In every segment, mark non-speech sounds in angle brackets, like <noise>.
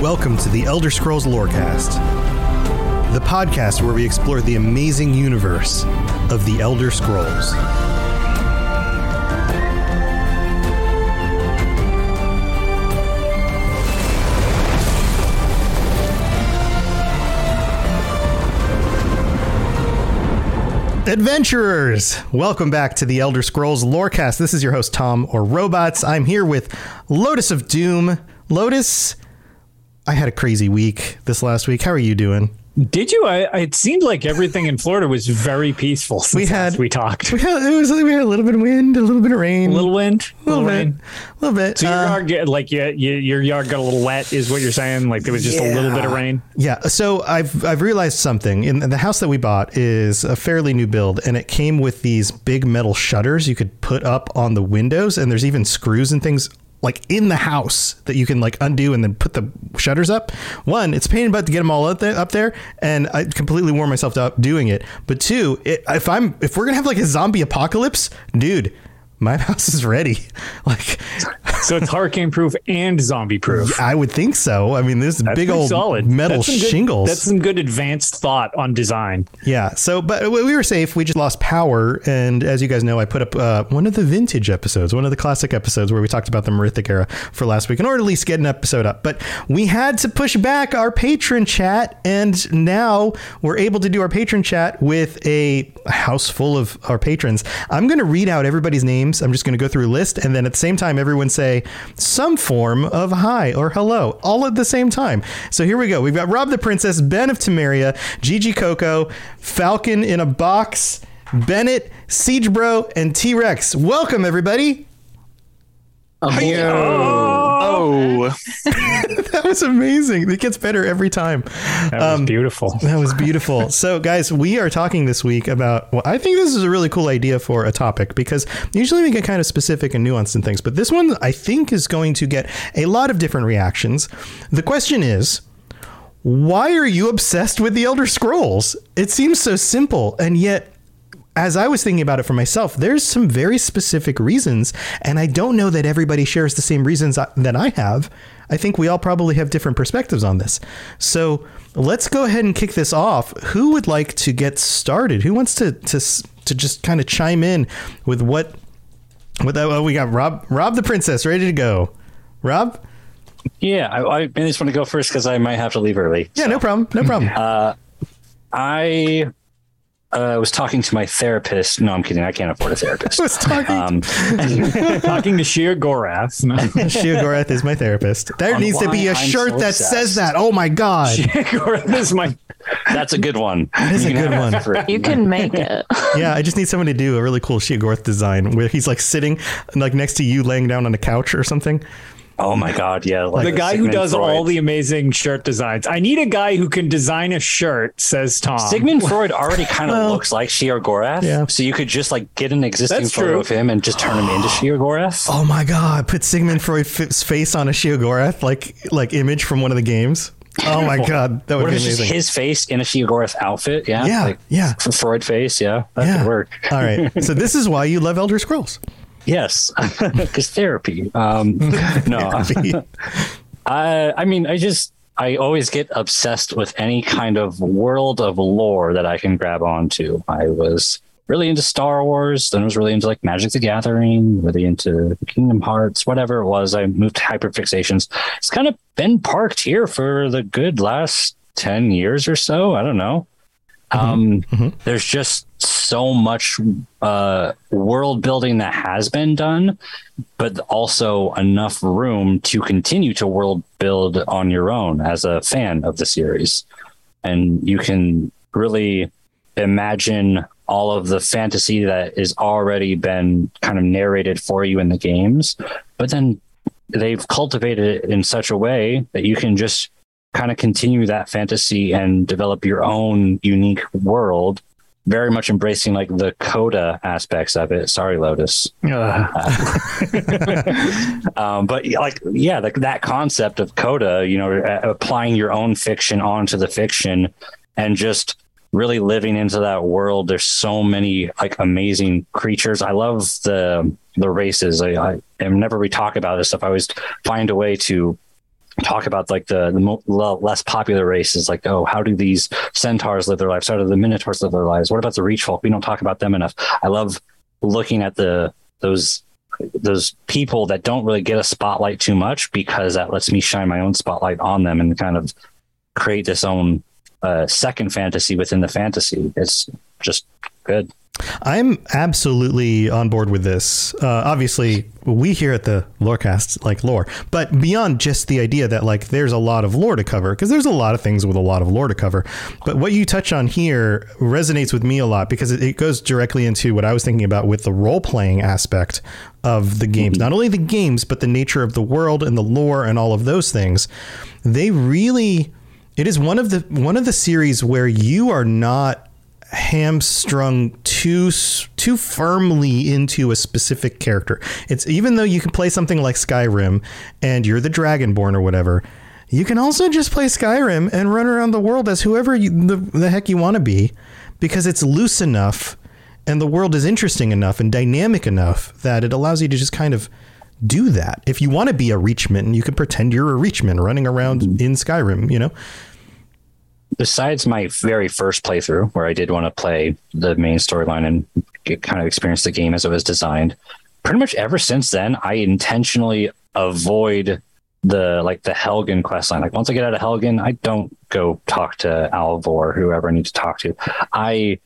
Welcome to the Elder Scrolls Lorecast, the podcast where we explore the amazing universe of the Elder Scrolls. Adventurers, welcome back to the Elder Scrolls Lorecast. This is your host Tom or Robots. I'm here with Lotus of Doom. Lotus, I had a crazy week this last week. How are you doing? Did you? I, it seemed like everything in Florida was very peaceful since We had- we talked. We had, it was, we had a little bit of wind, a little bit of rain, A little wind, a little, bit, rain. a little bit. So your Uh, yard, get, like yeah, you, your yard got a little wet, is what you're saying? Like there was just a little bit of rain. Yeah. So I've I've realized something. In the house that we bought is a fairly new build, and it came with these big metal shutters you could put up on the windows, and there's even screws and things like in the house that you can like undo and then put the shutters up. One, it's pain in the butt to get them all up there, up there, and I completely wore myself out doing it. But two, it, if I'm if we're gonna have like a zombie apocalypse, dude. My <laughs> house is ready. Like, So it's hurricane proof and zombie proof. I would think so. I mean, this That's big old solid. metal That's some good- shingles. That's some good advanced thought on design. Yeah. So, but we were safe. We just lost power, and as you guys know, I put up uh, one of the vintage episodes, one of the classic episodes where we talked about the Merithic era for last week, in order to at least get an episode up. But we had to push back our patron chat, and now we're able to do our patron chat with a house full of our patrons. I'm going to read out everybody's names. I'm just going to go through a list, and then at the same time, everyone say some form of hi or hello, all at the same time. So here we go. We've got Rob the Princess, Ben of Temeria, Gigi Coco, Falcon in a Box, Bennett, Siege Bro, and T Rex. Welcome, everybody. Oh, Oh, <laughs> that was amazing. It gets better every time. That was um, beautiful. That was beautiful. <laughs> so, guys, we are talking this week about. Well, I think this is a really cool idea for a topic because usually we get kind of specific and nuanced in things, but this one I think is going to get a lot of different reactions. The question is. Why are you obsessed with the Elder Scrolls? It seems so simple, and yet as I was thinking about it for myself, there's some very specific reasons, and I don't know that everybody shares the same reasons I- that I have. I think we all probably have different perspectives on this. So let's go ahead and kick this off. Who would like to get started? Who wants to to to just kind of chime in with what? With that, oh, we got Rob, Rob the Princess, ready to go. Rob, yeah. I, I just want to go first because I might have to leave early. yeah, no problem, no problem. <laughs> Uh, I uh, was talking to my therapist. No, I'm kidding. I can't afford a therapist. <laughs> I was talking. Um, <laughs> Talking to Sheogorath. No. <laughs> Sheogorath is my therapist. There On needs to be why a I'm shirt so that obsessed. says that. Oh my god. Shia Gorath is my. that's a good one. is a You can good one. for- You can make it. Yeah, I just need someone to do a really cool Sheogorath design where he's like sitting like next to you laying down on a couch or something. Oh my god, yeah. Like The guy who does Freud. all the amazing shirt designs. I need a guy who can design a shirt, says Tom. Sigmund Freud already <laughs> kind of Well, looks like Sheogorath, yeah. so you could just like get an existing That's photo true. of him and just turn him into Sheogorath. Oh my god, put Sigmund Freud's face on a Sheogorath like like image from one of the games. Oh my god, that would Or be if amazing. his face in a Sheogorath outfit, yeah, Yeah, like, yeah. for Freud face, yeah, that yeah. could work. All right. <laughs> So this is why you love Elder Scrolls. Yes, <laughs> because therapy. Um, no, <laughs> I, I mean, I just I always get obsessed with any kind of world of lore that I can grab onto. I was really into Star Wars, then I was really into like Magic the Gathering, really into Kingdom Hearts, whatever it was. I moved to hyperfixations. It's kind of been parked here for the good last 10 years or so. I don't know. Um, There's just so much uh, world building that has been done, but also enough room to continue to world build on your own as a fan of the series. And you can really imagine all of the fantasy that is already been kind of narrated for you in the games, but then they've cultivated it in such a way that you can just kind of continue that fantasy and develop your own unique world very much embracing like the coda aspects of it. Sorry lotus. <laughs> Um, but like yeah the, that concept of coda you know, applying your own fiction onto the fiction and just really living into that world. There's so many like amazing creatures. I love the the races. I, I and whenever we talk about this stuff i always find a way to talk about like the, the mo- less popular races like oh how do these centaurs live their lives? How do the minotaurs live their lives? What about the reach folk? We don't talk about them enough. I love looking at the those those people that don't really get a spotlight too much because that lets me shine my own spotlight on them and kind of create this own uh, second fantasy within the fantasy. It's just good I'm absolutely on board with this. Uh, obviously, we here at the Lorecast like lore, but beyond just the idea that like there's a lot of lore to cover, because there's a lot of things with a lot of lore to cover. But what you touch on here resonates with me a lot because it, it goes directly into what I was thinking about with the role playing aspect of the games. Not only the games, but the nature of the world and the lore and all of those things. They really, it is one of the one of the series where you are not hamstrung too too firmly into a specific character. It's even though you can play something like Skyrim and you're the Dragonborn or whatever, you can also just play Skyrim and run around the world as whoever you, the, the heck you want to be because it's loose enough and the world is interesting enough and dynamic enough that it allows you to just kind of do that. If you want to be a Reachman, you can pretend you're a Reachman running around mm-hmm. in Skyrim, you know? Besides my very first playthrough where I did want to play the main storyline and get, kind of experience the game as it was designed, pretty much ever since then, I intentionally avoid the like the Helgen quest line. Like once I get out of Helgen, I don't go talk to Alvor, whoever I need to talk to. I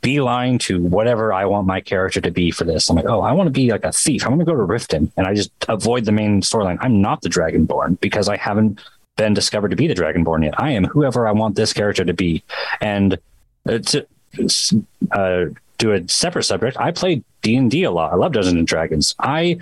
beeline to whatever I want my character to be for this. I'm like, oh, I want to be like a thief. I want to go to Riften, and I just avoid the main storyline. I'm not the Dragonborn because I haven't been discovered to be the Dragonborn yet. I am whoever I want this character to be. And uh, to uh, do a separate subject, I play D and D a lot. I love Dungeons and Dragons. I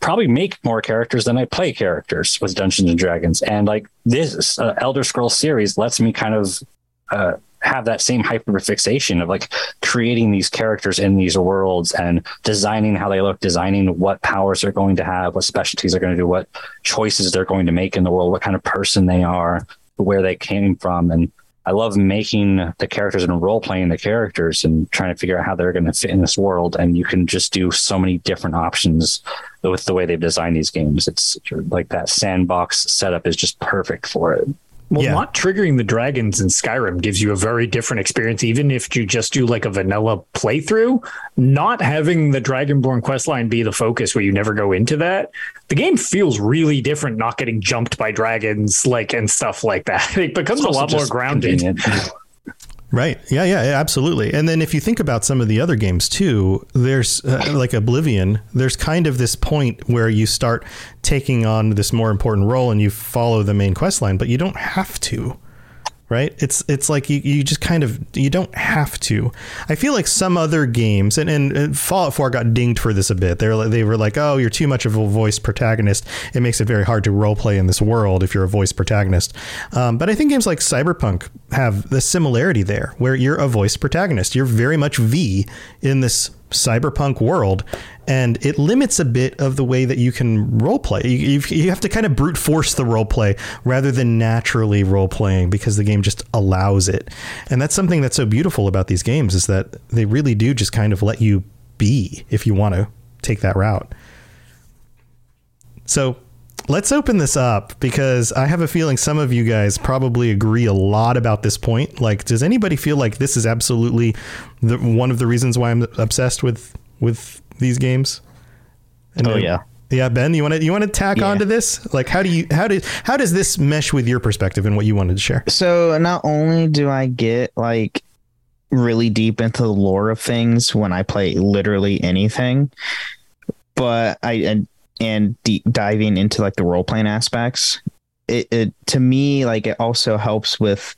probably make more characters than I play characters with Dungeons and Dragons. And like this uh, Elder Scrolls series lets me kind of uh, have that same hyperfixation of like creating these characters in these worlds and designing how they look, designing what powers they're going to have, what specialties they're going to do, what choices they're going to make in the world, what kind of person they are, where they came from. And I love making the characters and role playing the characters and trying to figure out how they're going to fit in this world. And you can just do so many different options with the way they've designed these games. It's like that sandbox setup is just perfect for it. Well, Yeah. not triggering the dragons in Skyrim gives you a very different experience, even if you just do like a vanilla playthrough. Not having the Dragonborn questline be the focus where you never go into that, the game feels really different not getting jumped by dragons, like and stuff like that. <laughs> It becomes a lot more grounded. <laughs> Right. Yeah, yeah, yeah, absolutely. And then if you think about some of the other games too, there's uh, like Oblivion, there's kind of this point where you start taking on this more important role and you follow the main quest line, but you don't have to. Right? It's it's like you, you just kind of you don't have to. I feel like some other games and, and, Fallout 4 got dinged for this a bit. They're like, they were like, "Oh, you're too much of a voice protagonist. It makes it very hard to role play in this world if you're a voice protagonist." Um, but I think games like Cyberpunk have the similarity there, where you're a voice protagonist. You're very much V in this cyberpunk world, and it limits a bit of the way that you can role play. You, you, have to kind of brute force the role play rather than naturally role playing because the game just allows it. And that's something that's so beautiful about these games is that they really do just kind of let you be if you want to take that route. So let's open this up because I have a feeling some of you guys probably agree a lot about this point. Like, does anybody feel like this is absolutely the, one of the reasons why I'm obsessed with with these games? And Oh then- yeah. yeah. Ben, you want to you want to tack Yeah. onto this? Like, how do you how do how does this mesh with your perspective and what you wanted to share? So not only do I get like really deep into the lore of things when I play literally anything, but I and, and deep diving into like the role playing aspects, it, it to me like it also helps with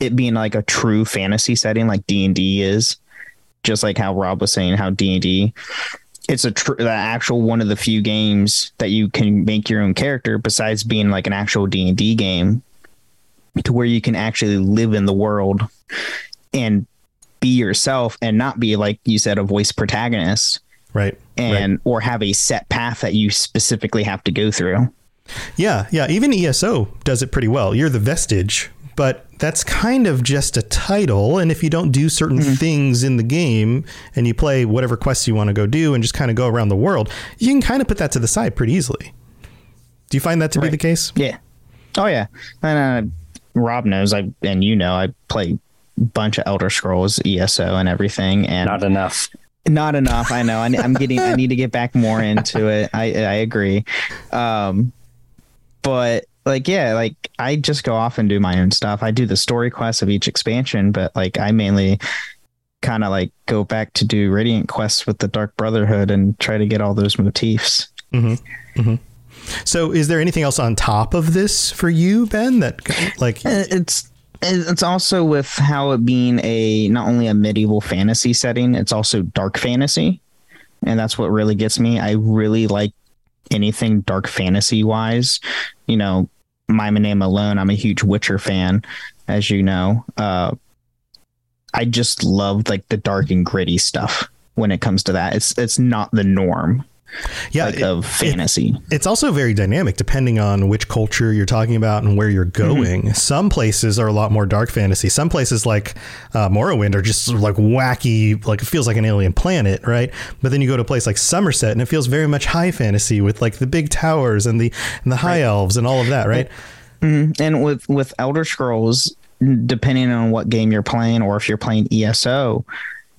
it being like a true fantasy setting like D and D is, just like how Rob was saying how D and D. It's a tr- the actual one of the few games that you can make your own character besides being like an actual D and D game to where you can actually live in the world and be yourself and not be like you said a voice protagonist Right. And or have a set path that you specifically have to go through. Yeah, yeah. Even ESO does it pretty well. You're the vestige, but that's kind of just a title. And if you don't do certain things in the game and you play whatever quests you want to go do and just kind of go around the world, you can kind of put that to the side pretty easily. Do you find that to be the case? Yeah. Oh yeah. And uh, Rob knows I and you know I play a bunch of Elder Scrolls ESO and everything and Not enough. Not enough. I know. I, I'm getting. I need to get back more into it. I I agree. Um, but like yeah, like I just go off and do my own stuff. I do the story quests of each expansion, but like I mainly kind of like go back to do Radiant quests with the Dark Brotherhood and try to get all those motifs. Mm-hmm. So, is there anything else on top of this for you, Ben? That like, Uh, It's it's also with how it being a not only a medieval fantasy setting, it's also dark fantasy, and that's what really gets me. I really like anything dark fantasy wise. You know, my name alone. I'm a huge Witcher fan, as you know. Uh, I just love like the dark and gritty stuff when it comes to that. It's it's not the norm yeah, like it- of it- fantasy. It's also very dynamic depending on which culture you're talking about and where you're going. Some places are a lot more dark fantasy. Some places like uh, Morrowind are just sort of like wacky, like it feels like an alien planet, right? But then you go to a place like Somerset and it feels very much high fantasy with like the big towers and the and the high elves and all of that, right? and with with Elder Scrolls, depending on what game you're playing, or if you're playing ESO,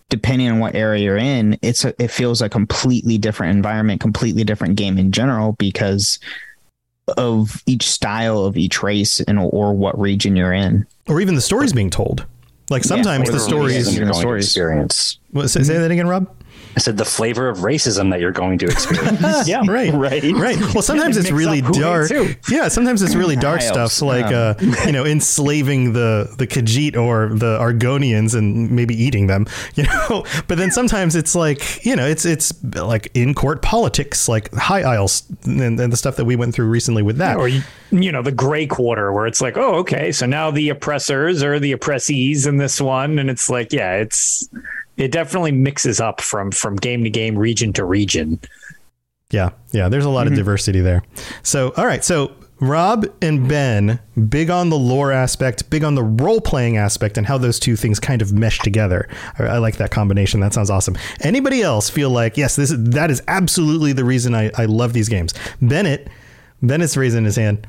depending on what area you're in, it's a, it feels a completely different environment, completely different game in general because of each style of each race and or what region you're in. Or even the stories being told. Like sometimes or the the stories. racism. you're going to stories. experience. What, say, say that again, Rob. I said the flavor of racism that you're going to experience. <laughs> Yeah, Right, right, right. Well, sometimes it's really dark. Yeah, sometimes it's really dark High stuff, elves, like uh, you know, enslaving the the Khajiit or the Argonians and maybe eating them. <laughs> You know, but then sometimes it's like you know, it's it's like in court politics, like High Isles and, and the stuff that we went through recently with that. Or you, you know the gray quarter where it's like, oh, okay, so now the oppressors are the oppressees in this one, and it's like, yeah, it's it definitely mixes up from from game to game, region to region. Yeah, yeah. There's a lot of diversity there. So, all right. So, Rob and Ben, big on the lore aspect, big on the role playing aspect, and how those two things kind of mesh together. I, I like that combination. That sounds awesome. Anybody else feel like yes, this is, that is absolutely the reason I, I love these games? Bennett, Bennett's raising his hand.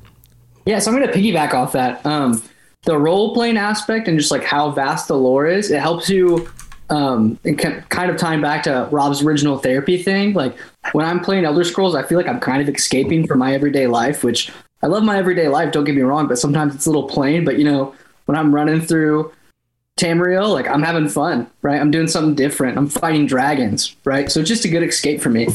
Yeah, so I'm going to piggyback off that. Um, the role playing aspect and just like how vast the lore is, it helps you. Um, and kind of tying back to Rob's original therapy thing. Like when I'm playing Elder Scrolls, I feel like I'm kind of escaping from my everyday life, which I love my everyday life. Don't get me wrong, but sometimes it's a little plain. But you know, when I'm running through Tamriel, like I'm having fun, right? I'm doing something different. I'm fighting dragons, right? So it's just a good escape for me.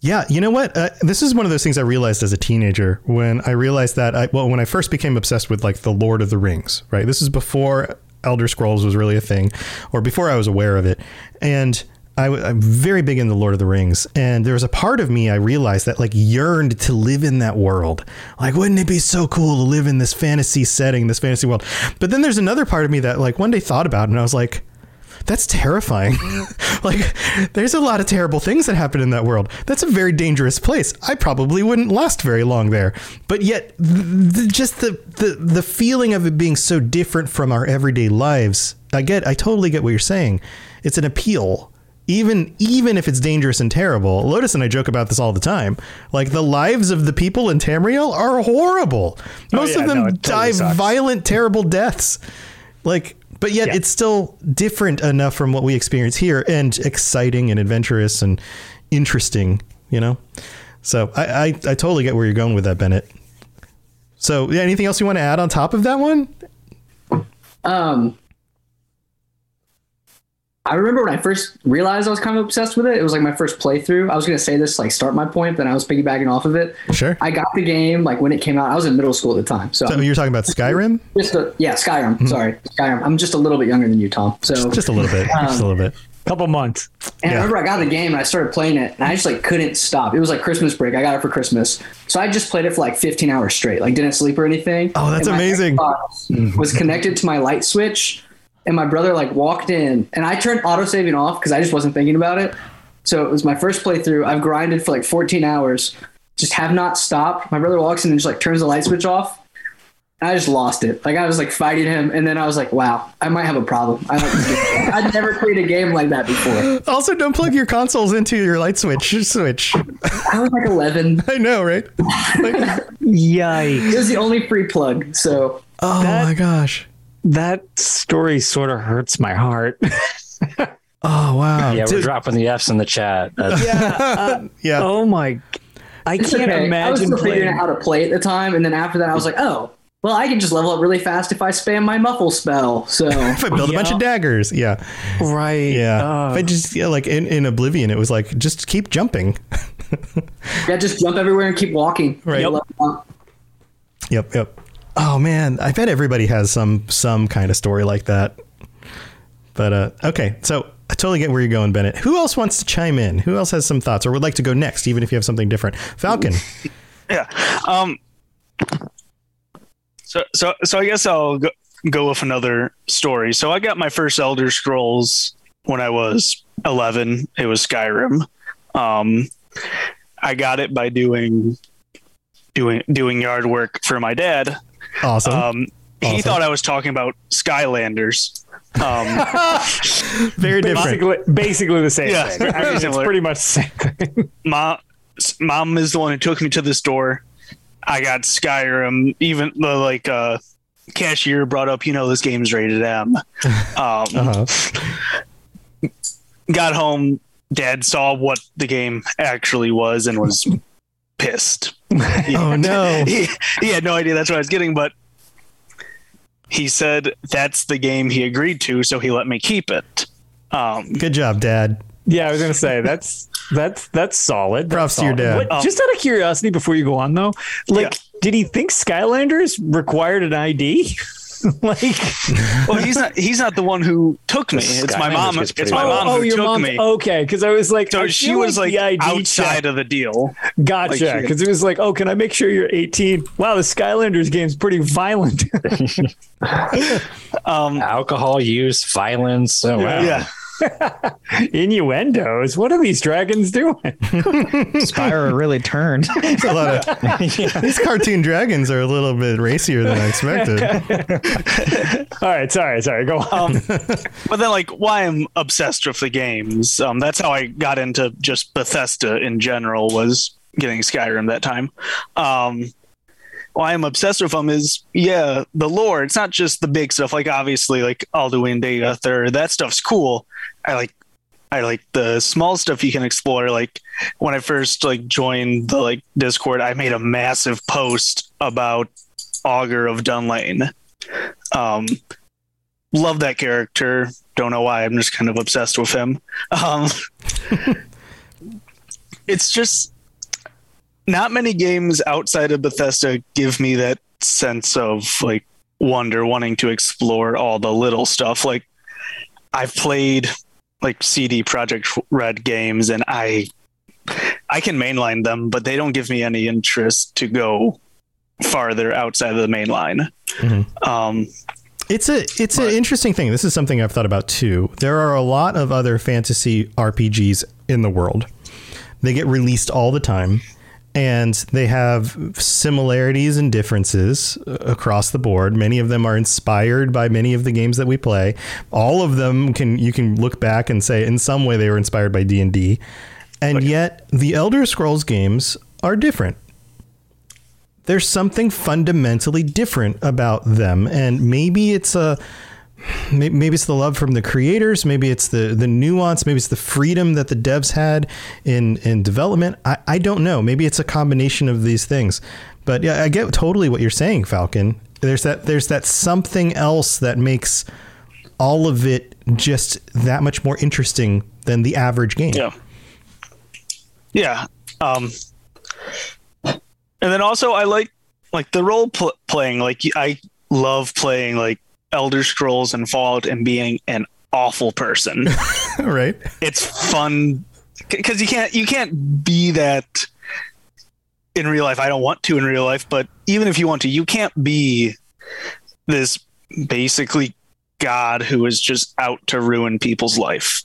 Yeah, you know what? Uh, this is one of those things I realized as a teenager when I realized that I well when I first became obsessed with like the Lord of the Rings, right? This is before Elder Scrolls was really a thing or before I was aware of it. And I, am very big in the Lord of the Rings, and there was a part of me I realized that like yearned to live in that world. Like, wouldn't it be so cool to live in this fantasy setting, this fantasy world? But then there's another part of me that like one day thought about, it and I was like, that's terrifying. <laughs> like, there's a lot of terrible things that happen in that world. That's a very dangerous place. I probably wouldn't last very long there. But yet, th- th- just the, the the feeling of it being so different from our everyday lives. I get. I totally get what you're saying. It's an appeal, even even if it's dangerous and terrible, Lotus and I joke about this all the time. Like the lives of the people in Tamriel are horrible. Oh, Most Oh, yeah, of them no, totally die sucks. violent, terrible deaths. Like, but yet Yeah. it's still different enough from what we experience here, and exciting and adventurous and interesting. You know, so I I, I totally get where you're going with that, Bennett. So, yeah, anything else you want to add on top of that one? Um, I remember when I first realized I was kind of obsessed with it. It was like my first playthrough. I was going to say this, like start my point, but then I was piggybacking off of it. Sure. I got the game like when it came out. I was in middle school at the time, so, So you're talking about Skyrim? <laughs> just a, yeah, Skyrim. Mm-hmm. Sorry, Skyrim. I'm just a little bit younger than you, Tom. So Just a little bit. Just a little bit. Um, couple months. And Yeah. I remember I got the game and I started playing it and I just like couldn't stop. It was like Christmas break. I got it for Christmas. So I just played it for like 15 hours straight. Like didn't sleep or anything. Oh, that's And my amazing. Xbox mm-hmm. was connected to my light switch and my brother like walked in and I turned auto saving off because I just wasn't thinking about it. So it was my first playthrough. I've grinded for like 14 hours. Just have not stopped. My brother walks in and just like turns the light switch off. I just lost it. Like I was like fighting him, and then I was like, "Wow, I might have a problem." I like <laughs> I'd never played a game like that before. Also, don't plug your consoles into your light switch. Switch. I was like 11. <laughs> I know, right? Like, <laughs> Yikes. It was the only free plug. So Oh That- my gosh. That story sort of hurts my heart. <laughs> Oh wow. Yeah, we're dropping the Fs in the chat. That's- <laughs> yeah. oh my. I it's can't okay. I was imagine still figuring out how to play at the time, and then after that, I was like, "Oh, well, I can just level up really fast if I spam my muffle spell." So <laughs> if I build a bunch of daggers, yeah, Right. yeah. Uh, if I just yeah, like in, in Oblivion, it was like just keep jumping. yeah, just jump everywhere and keep walking. Right. Level. Yep, yep. Oh man, I bet everybody has some some kind of story like that. But uh, okay, so I totally get where you're going, Bennett. Who else wants to chime in? Who else has some thoughts or would like to go next, even if you have something different? Falcon. <laughs> Yeah. Um. So so so I guess I'll go, with another story. So I got my first Elder Scrolls when I was 11. It was Skyrim. Um, I got it by doing doing doing yard work for my dad. Awesome. Um, he Awesome. thought I was talking about Skylanders. Um, <laughs> Very different. basically, basically the same Yeah, thing. I mean, it's pretty much the same thing. mom, mom is the one who took me to the store. I got Skyrim. Even the like uh, cashier brought up, you know, this game's rated M. Um, <laughs> Uh-huh. Got home, dad saw what the game actually was and was pissed. <laughs> Oh no. he, he had no idea that's what I was getting, but he said that's the game he agreed to, so he let me keep it. Um, Good job, Dad. Yeah, I was gonna say that's that's that's solid. That's Props to your dad. What- just out of curiosity, before you go on though, like, Yeah. did he think Skylanders required an ID? <laughs> <laughs> like, well, he's not. He's not the one who took me. It's my mom. It's pretty my mom oh, who your took mom. me. Okay, because I was like, So I she was like, the ID outside check- of the deal. Gotcha, like, because it was like, oh, can I make sure you're 18? Wow, the Skylanders game's pretty violent. <laughs> <laughs> Um, Alcohol use, violence. Oh, wow. yeah. Innuendos. What are these dragons doing? Spyro really turned. It's a lot of <laughs> these cartoon dragons are a little bit racier than I expected. All right, sorry, sorry. Go on. Um, but then, like, why I'm obsessed with the games. Um, that's how I got into just Bethesda in general. Was getting Skyrim that time. Um, why I'm obsessed with them is yeah, the lore. It's not just the big stuff. Like obviously, like Alduin Dagoth Ur, that stuff's cool. I like. I like the small stuff you can explore. Like when I first like joined the like Discord, I made a massive post about Augur of Dunlain. Um, love that character. Don't know why. I'm just kind of obsessed with him. Um, <laughs> it's just not many games outside of Bethesda give me that sense of like wonder, wanting to explore all the little stuff. Like I've played like CD Projekt Red games, and I I can mainline them, but they don't give me any interest to go farther outside of the main line. Mhm. Um, It's a it's an interesting thing. This is something I've thought about too. There are a lot of other fantasy RPGs in the world. They get released all the time, and they have similarities and differences uh, across the board. Many of them are inspired by many of the games that we play. All of them can you can look back and say in some way they were inspired by D&D. And yet the Elder Scrolls games are different. There's something fundamentally different about them and maybe it's a maybe it's the love from the creators maybe it's the the nuance maybe it's the freedom that the devs had in in development i, I don't know maybe it's a combination of these things but yeah i get totally what you're saying falcon there's that there's that something else that makes all of it just that much more interesting than the average game Yeah. Yeah. Um, and then also I like like the role pl- playing. Like I love playing like Elder Scrolls and Fallout and being an awful person. <laughs> right it's fun because you can't you can't be that in real life. I don't want to in real life, but even if you want to, you can't be this basically god who is just out to ruin people's life.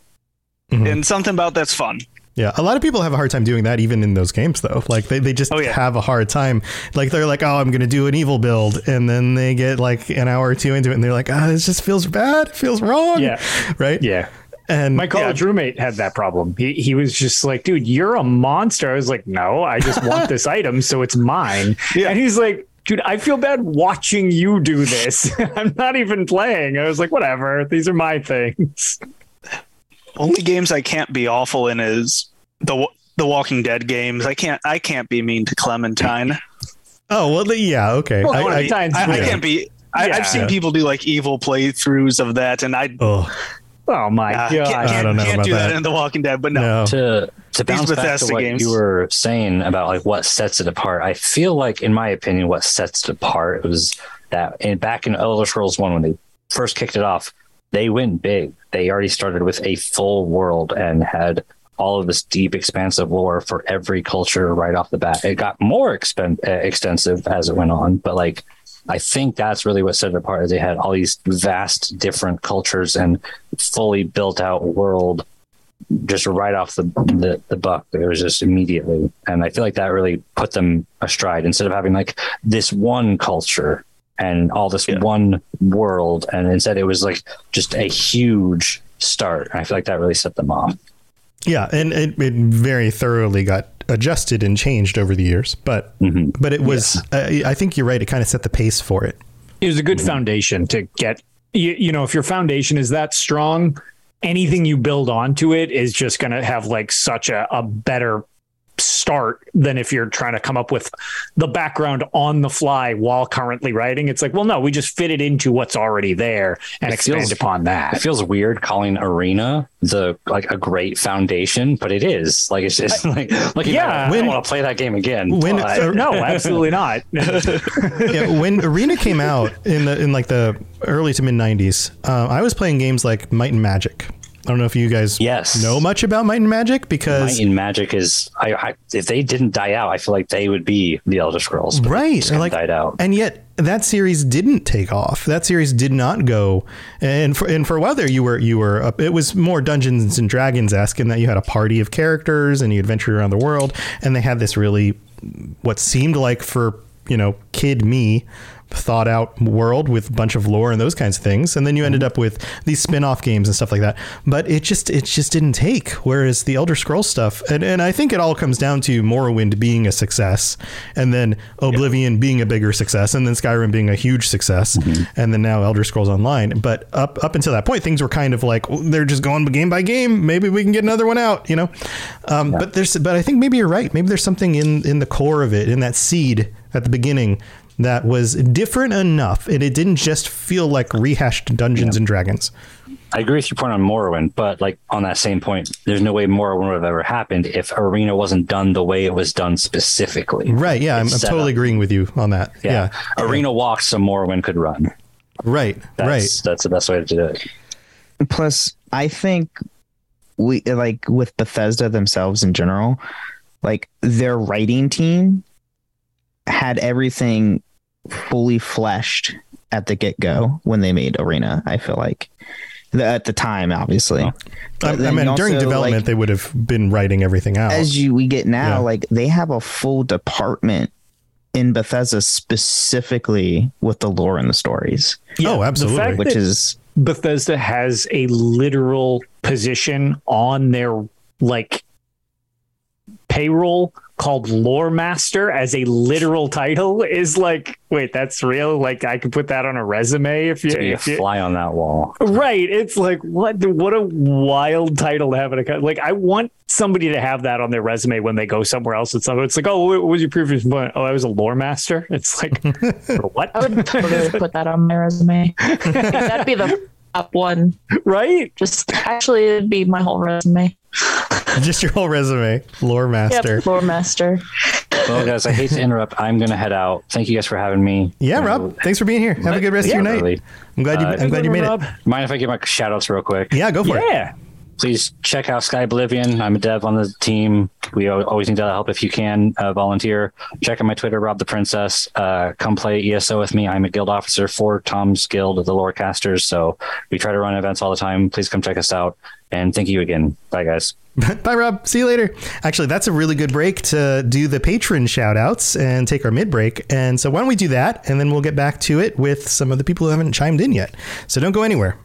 Mhm. And something about that's fun. Yeah, a lot of people have a hard time doing that even in those games though. Like they, they just Oh, yeah. have a hard time. Like they're like, oh, I'm gonna do an evil build, and then they get like an hour or two into it, and they're like, ah, this just feels bad, it feels wrong. Yeah. right. Yeah. and My college roommate had that problem. He he was just like, dude, you're a monster. I was like, no, I just want <laughs> this item, so it's mine. Yeah. And he's like, dude, I feel bad watching you do this. <laughs> I'm not even playing. I was like, whatever. These are my things. Only games I can't be awful in is the the Walking Dead games. I can't I can't be mean to Clementine. oh well, yeah, okay. Well, I, I, Clementine's I, I Yeah. can't be. I, Yeah. I've seen people do like evil playthroughs of that, and I oh Oh my uh, god. can't, I can't, don't know can't about do that. that. in The Walking Dead. But no, no, to to These bounce back to what games. you were saying about like what sets it apart, I feel like, in my opinion, what sets it apart was that in, back in Elder Scrolls One when they first kicked it off, they went big. They already started with a full world and had all of this deep, expansive lore for every culture right off the bat. It got more expen- uh, extensive as it went on, but like. I think that's really what set it apart. Is they had all these vast, different cultures and fully built out world just right off the, the the buck. It was just immediately, and I feel like that really put them astride. Instead of having like this one culture and all this one world, and instead it was like just a huge start. And I feel like that really set them off. yeah, and it, it very thoroughly got adjusted and changed over the years, but Mhm. but it was. I I think you're right. It kind of set the pace for it. it was a good foundation to get you, you know if your foundation is that strong anything you build onto it is just going to have like such a, a better start than if you're trying to come up with the background on the fly while currently writing it's like well no we just fit it into what's already there and It expand feels- upon that. It feels weird calling Arena the like a great foundation, but it is like it's just like like Yeah. I When- don't want to play that game again. when- but- uh, <laughs> no absolutely not <laughs> yeah, when Arena came out in the in like the early to mid '90s, uh, I was playing games like Might and Magic. I don't know if you guys Yes. know much about Might and Magic because Might and Magic is I, I if they didn't die out, I feel like they would be the Elder Scrolls. but right like died out. and yet that series didn't take off that series did not go and for and for a while there you were you were up it was more dungeons and dragons esque in that you had a party of characters and you adventured around the world and they had this really what seemed like for you know kid me thought out world with a bunch of lore and those kinds of things. And then you ended up with these spin-off games and stuff like that. But it just it just didn't take. Whereas the elder scrolls stuff and, and i think it all comes down to morrowind being a success and then oblivion being a bigger success and then skyrim being a huge success and then now elder scrolls online. But up up until that point things were kind of like oh, they're just going game by game. Maybe we can get another one out you know? Um, but there's but i think maybe you're right. Maybe there's something in in the core of it in that seed at the beginning that was different enough and it didn't just feel like rehashed dungeons and dragons I agree with your point on Morrowind, but like on that same point, there's no way Morrowind would have ever happened if Arena wasn't done the way it was done specifically. right yeah i'm, I'm totally up. agreeing with you on that Yeah. yeah, Arena walked so Morrowind could run. right That's, right That's the best way to do it. plus i think we like with bethesda themselves in general like their writing team had everything fully fleshed at the get-go when they made arena i feel like The- at the time, obviously. I, I then mean, during also, development, like, they would have been writing everything out. as you we get now, Yeah. like they have a full department in Bethesda specifically with the lore and the stories, oh, absolutely. which is Bethesda has a literal position on their like payroll called lore master as a literal title is like wait that's real like i could put that on a resume if you, To be a if you fly on that wall. right it's like what what a wild title to have in a like i want somebody to have that on their resume when they go somewhere else it's, it's like oh what was your previous employment? oh i was a lore master it's like <laughs> what I would totally <laughs> put that on my resume. That'd be the <laughs> top one. right Just actually, it'd be my whole resume. <laughs> Just your whole resume, lore master. Yep, lore master. Well, guys, I hate to interrupt. I'm going to head out. Thank you guys for having me. Yeah, Rob. Thanks for being here. Have a good rest of your night. Really. I'm glad you. Uh, I'm glad you made Rob. it. Mind if I give my shout outs real quick? Yeah, go for it. yeah Please check out Skyblivion. I'm a dev on the team. We always need to help if you can uh, volunteer. Check out my Twitter, Rob the Princess. Uh, come play ESO with me. I'm a guild officer for Tom's Guild of the Lorecasters. So we try to run events all the time. Please come check us out. And thank you again. Bye, guys. <laughs> Bye, Rob. See you later. Actually, that's a really good break to do the patron shout outs and take our mid break. And so, why don't we do that? And then we'll get back to it with some of the people who haven't chimed in yet. So, don't go anywhere.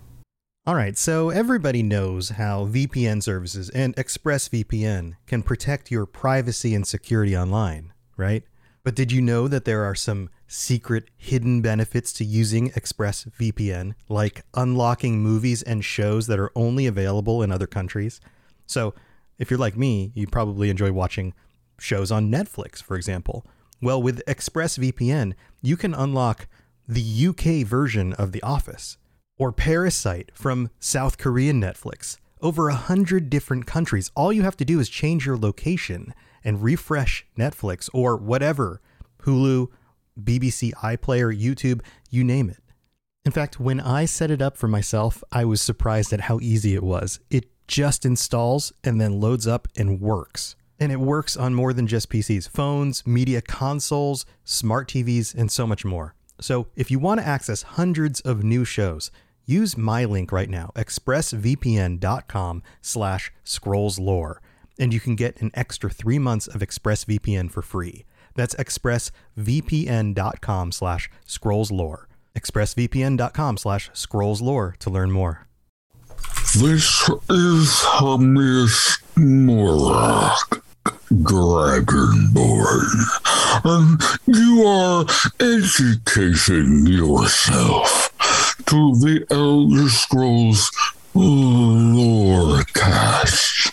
All right, so everybody knows how VPN services and ExpressVPN can protect your privacy and security online, right? But did you know that there are some secret hidden benefits to using ExpressVPN, like unlocking movies and shows that are only available in other countries? So, if you're like me, you probably enjoy watching shows on Netflix, for example. Well, with ExpressVPN, you can unlock the UK version of The Office or Parasite from South Korean Netflix. Over a hundred different countries. All you have to do is change your location and refresh Netflix or whatever Hulu, BBC iPlayer, YouTube, you name it. In fact, when I set it up for myself, I was surprised at how easy it was. It just installs and then loads up and works. And it works on more than just PCs, phones, media consoles, smart TVs, and so much more. So if you want to access hundreds of new shows, use my link right now, expressvpn.com slash scrollslore, and you can get an extra three months of ExpressVPN for free. That's expressvpn.com slash scrollslore. expressvpn.com slash scrollslore to learn more. This is Hamis Morak, Dragonborn, and you are educating yourself to the Elder Scrolls uh, Lorecast.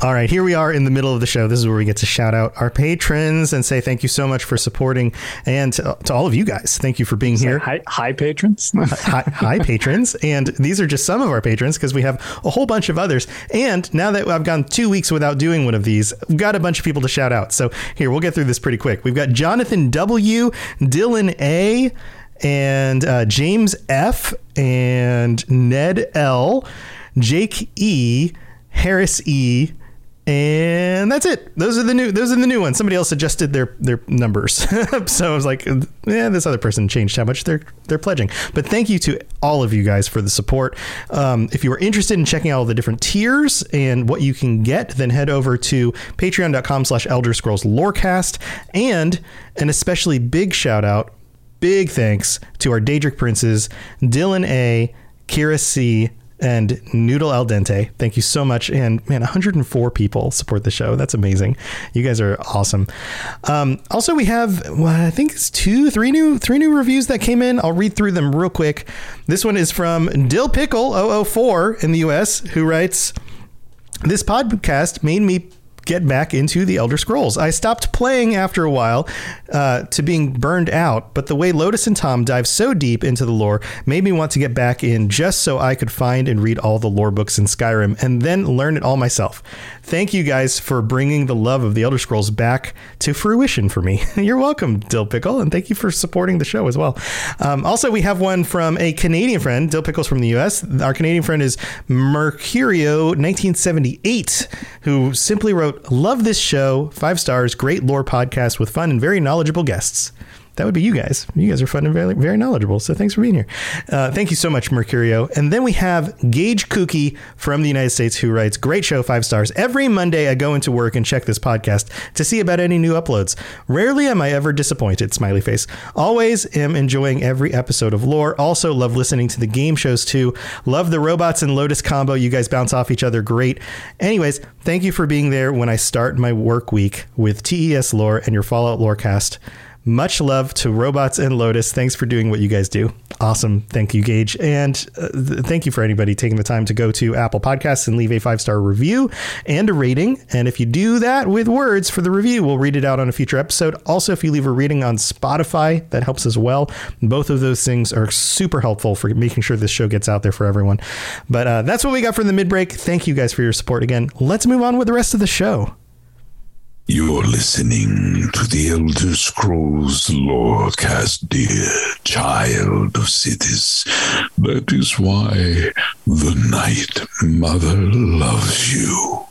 All right, here we are in the middle of the show. This is where we get to shout out our patrons and say thank you so much for supporting, and to, to all of you guys, thank you for being here. hi, hi patrons. <laughs> Hi, hi patrons. And these are just some of our patrons because we have a whole bunch of others. And now that i've gone two weeks without doing one of these we've got a bunch of people to shout out. So here we'll get through this pretty quick. We've got jonathan w dylan a and uh, james f and ned l jake e harris e and that's it. Those are the new. Those are the new ones. Somebody else adjusted their their numbers, <laughs> so I was like, "Yeah, this other person changed how much they're they're pledging." But thank you to all of you guys for the support. Um, if you are interested in checking out all the different tiers and what you can get, then head over to Patreon.com/slash Elder Scrolls Lorecast, and an especially big shout out, big thanks to our Daedric princes, Dylan A, Kira C and Noodle Al Dente. Thank you so much. And man, 104 people support the show. That's amazing. You guys are awesome. Um, also, we have well, I think it's two, three new, three new reviews that came in. I'll read through them real quick. This one is from Dill Pickle 004 in the U.S. who writes, "This podcast made me." Get back into the Elder Scrolls. I stopped playing after a while uh, to being burned out, but the way Lotus and Tom dive so deep into the lore made me want to get back in just so I could find and read all the lore books in Skyrim and then learn it all myself. Thank you guys for bringing the love of the Elder Scrolls back to fruition for me. <laughs> You're welcome, Dill Pickle, and thank you for supporting the show as well. Um, also, we have one from a Canadian friend. Dill Pickle's from the U.S. Our Canadian friend is Mercurio 1978, who simply wrote, "Love this show, five stars, great lore podcast with fun and very knowledgeable guests." That would be you guys. You guys are fun and very, very knowledgeable. So thanks for being here. Uh, thank you so much, Mercurio. And then we have Gage Kookie from the United States who writes, Great show, five stars. Every Monday I go into work and check this podcast to see about any new uploads. Rarely am I ever disappointed, smiley face. Always am enjoying every episode of Lore. Also love listening to the game shows too. Love the robots and Lotus combo. You guys bounce off each other great. Anyways, thank you for being there when I start my work week with TES Lore and your Fallout Lorecast. Much love to Robots and Lotus. Thanks for doing what you guys do. Awesome. Thank you, Gage. And uh, th- thank you for anybody taking the time to go to Apple Podcasts and leave a five star review and a rating. And if you do that with words for the review, we'll read it out on a future episode. Also, if you leave a rating on Spotify, that helps as well. Both of those things are super helpful for making sure this show gets out there for everyone. But uh, that's what we got for the mid break. Thank you guys for your support again. Let's move on with the rest of the show. You're listening to the Elder Scrolls Lorecast, dear child of cities. That is why the Night Mother loves you.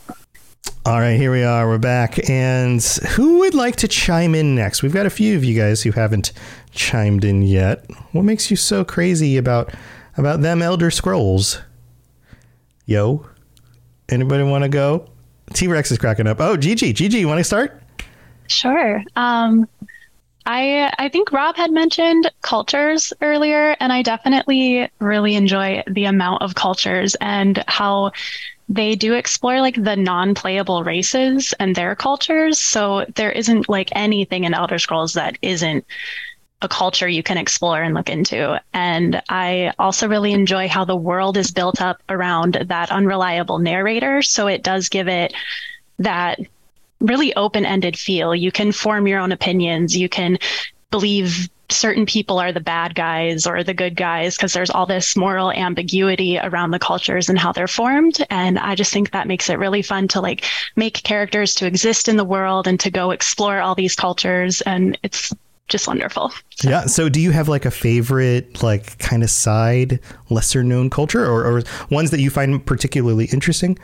All right, here we are. We're back. And who would like to chime in next? We've got a few of you guys who haven't chimed in yet. What makes you so crazy about about them Elder Scrolls? Yo, anybody want to go? T Rex is cracking up. Oh, Gigi, Gigi, you want to start? Sure. Um, I I think Rob had mentioned cultures earlier, and I definitely really enjoy the amount of cultures and how they do explore like the non-playable races and their cultures. So there isn't like anything in Elder Scrolls that isn't a culture you can explore and look into. And I also really enjoy how the world is built up around that unreliable narrator. So it does give it that really open ended feel. You can form your own opinions. You can believe certain people are the bad guys or the good guys because there's all this moral ambiguity around the cultures and how they're formed and i just think that makes it really fun to like make characters to exist in the world and to go explore all these cultures and it's just wonderful. So. Yeah. So, do you have like a favorite, like kind of side, lesser known culture, or, or ones that you find particularly interesting?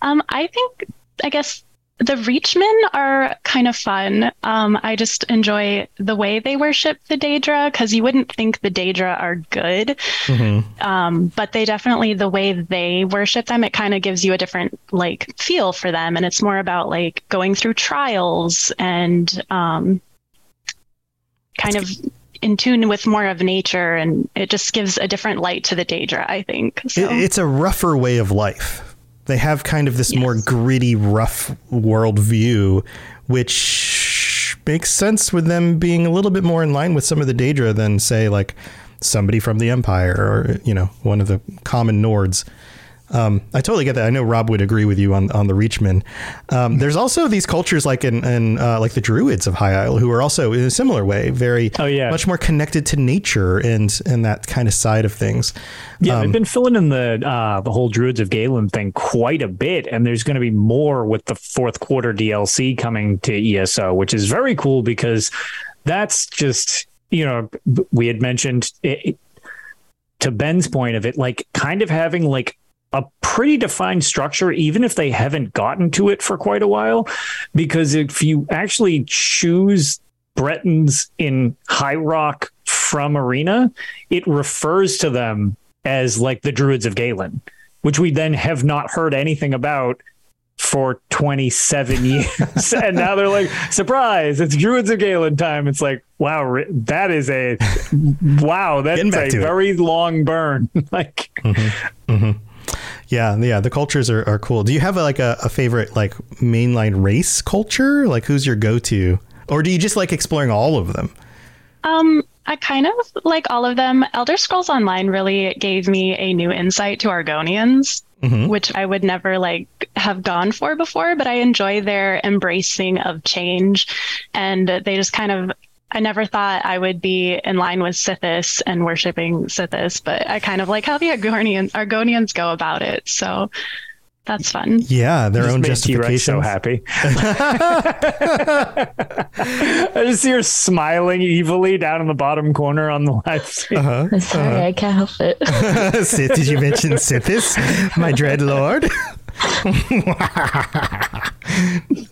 Um, I think, I guess the Reachmen are kind of fun. Um, I just enjoy the way they worship the Daedra because you wouldn't think the Daedra are good, mm-hmm. um, but they definitely the way they worship them. It kind of gives you a different like feel for them, and it's more about like going through trials and um, kind of in tune with more of nature and it just gives a different light to the Daedra, I think. So. It's a rougher way of life. They have kind of this yes. more gritty, rough world view, which makes sense with them being a little bit more in line with some of the Daedra than, say, like somebody from the Empire or, you know, one of the common Nords. Um, I totally get that. I know Rob would agree with you on on the Reachmen. Um, there's also these cultures like in, in uh, like the Druids of High Isle who are also in a similar way very oh, yeah. much more connected to nature and and that kind of side of things. Yeah, um, they've been filling in the uh, the whole Druids of Galen thing quite a bit, and there's going to be more with the fourth quarter DLC coming to ESO, which is very cool because that's just you know we had mentioned. It, to Ben's point of it, like kind of having like a pretty defined structure, even if they haven't gotten to it for quite a while. Because if you actually choose Bretons in High Rock from Arena, it refers to them as like the Druids of Galen, which we then have not heard anything about for 27 <laughs> years. <laughs> and now they're like, surprise, it's Druids of Galen time. It's like, wow, that is a, wow, that's a very it. long burn. <laughs> like, mm-hmm. Mm-hmm. Yeah, yeah, the cultures are, are cool. Do you have a, like a, a favorite like mainline race culture? Like who's your go to? Or do you just like exploring all of them? Um, I kind of like all of them. Elder Scrolls Online really gave me a new insight to Argonians, mm-hmm. which I would never like have gone for before, but I enjoy their embracing of change and they just kind of I never thought I would be in line with Sithis and worshiping Sithis, but I kind of like how the Argonians, Argonians go about it. So that's fun. Yeah, their own justification. So happy. <laughs> I just see her smiling evilly down in the bottom corner on the live stream. Uh-huh. Sorry, uh-huh. I can't help it. <laughs> Did you mention Sithis, my dread lord? <laughs>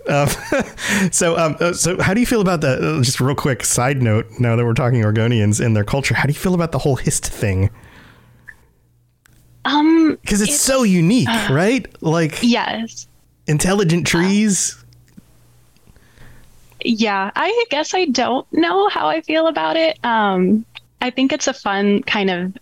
um, <laughs> so, um, uh, so how do you feel about that? Uh, just real quick side note. Now that we're talking Argonians and their culture, how do you feel about the whole hist thing? Um, Because it's, so unique, uh, right? Like yes. intelligent trees. Yeah, I guess I don't know how I feel about it. Um, I think it's a fun kind of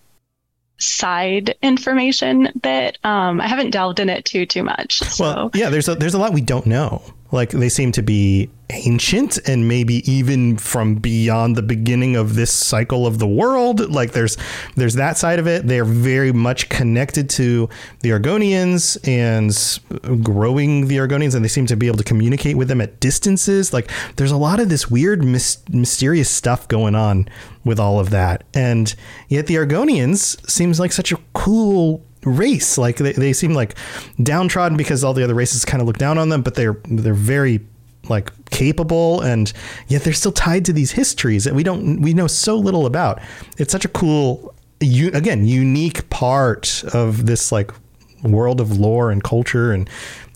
side information that um, I haven't delved in it too too much. So Well, yeah, there's a, there's a lot we don't know. Like they seem to be ancient and maybe even from beyond the beginning of this cycle of the world. Like there's there's that side of it. They're very much connected to the Argonians and growing the Argonians, and they seem to be able to communicate with them at distances. Like there's a lot of this weird, mys- mysterious stuff going on with all of that, and yet the Argonians seems like such a cool race. Like they, they seem like downtrodden because all the other races kind of look down on them, but they're they're very like capable and yet they're still tied to these histories that we don't we know so little about. It's such a cool u- again unique part of this like world of lore and culture and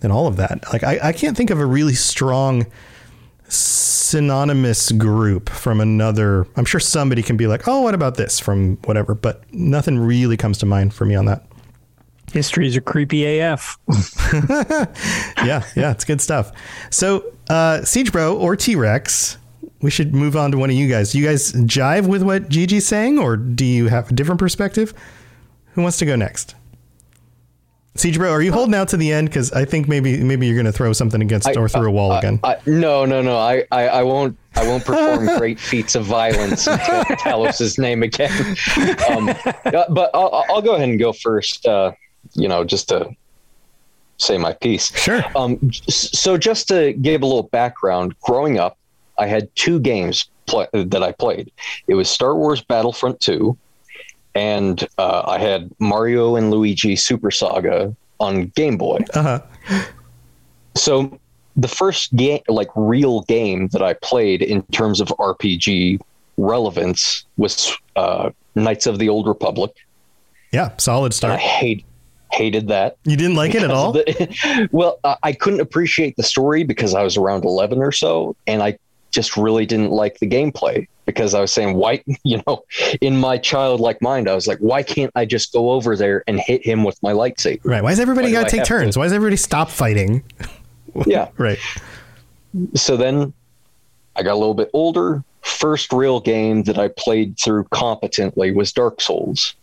and all of that. Like I, I can't think of a really strong synonymous group from another. I'm sure somebody can be like, oh, what about this from whatever, but nothing really comes to mind for me on that. Histories are creepy AF. <laughs> yeah, yeah, it's good stuff. So, uh, Siege Bro or T Rex, we should move on to one of you guys. Do you guys jive with what Gigi's saying, or do you have a different perspective? Who wants to go next? Siege Bro, are you holding out to the end? Because I think maybe maybe you're going to throw something against I- or through a wall I- again. I- no, no, no. I, I, I won't. I won't perform <laughs> great feats of violence and ta- Talos's name again. Um, uh, <laughs> but I'll, I'll go ahead and go first. Uh, you know, just to say my piece. Sure. Um, so just to give a little background, growing up, I had two games that I played. It was Star Wars Battlefront 2, and uh, I had Mario and Luigi Super Saga on Game Boy. Uh huh. So the first game, like real game that I played in terms of RPG relevance was uh, Knights of the Old Republic. Yeah, solid And I hate hated that. You didn't like it at all? the- <laughs> well, uh, I couldn't appreciate the story because I was around 11 or so, and I just really didn't like the gameplay because I was saying, why, <laughs> you know, in my childlike mind, I was like, why can't I just go over there and hit him with my lightsaber? Right. Why does everybody Why got to take to- turns? Why does everybody stop fighting? <laughs> Yeah. right. So then I got a little bit older. First real game that I played through competently was Dark Souls.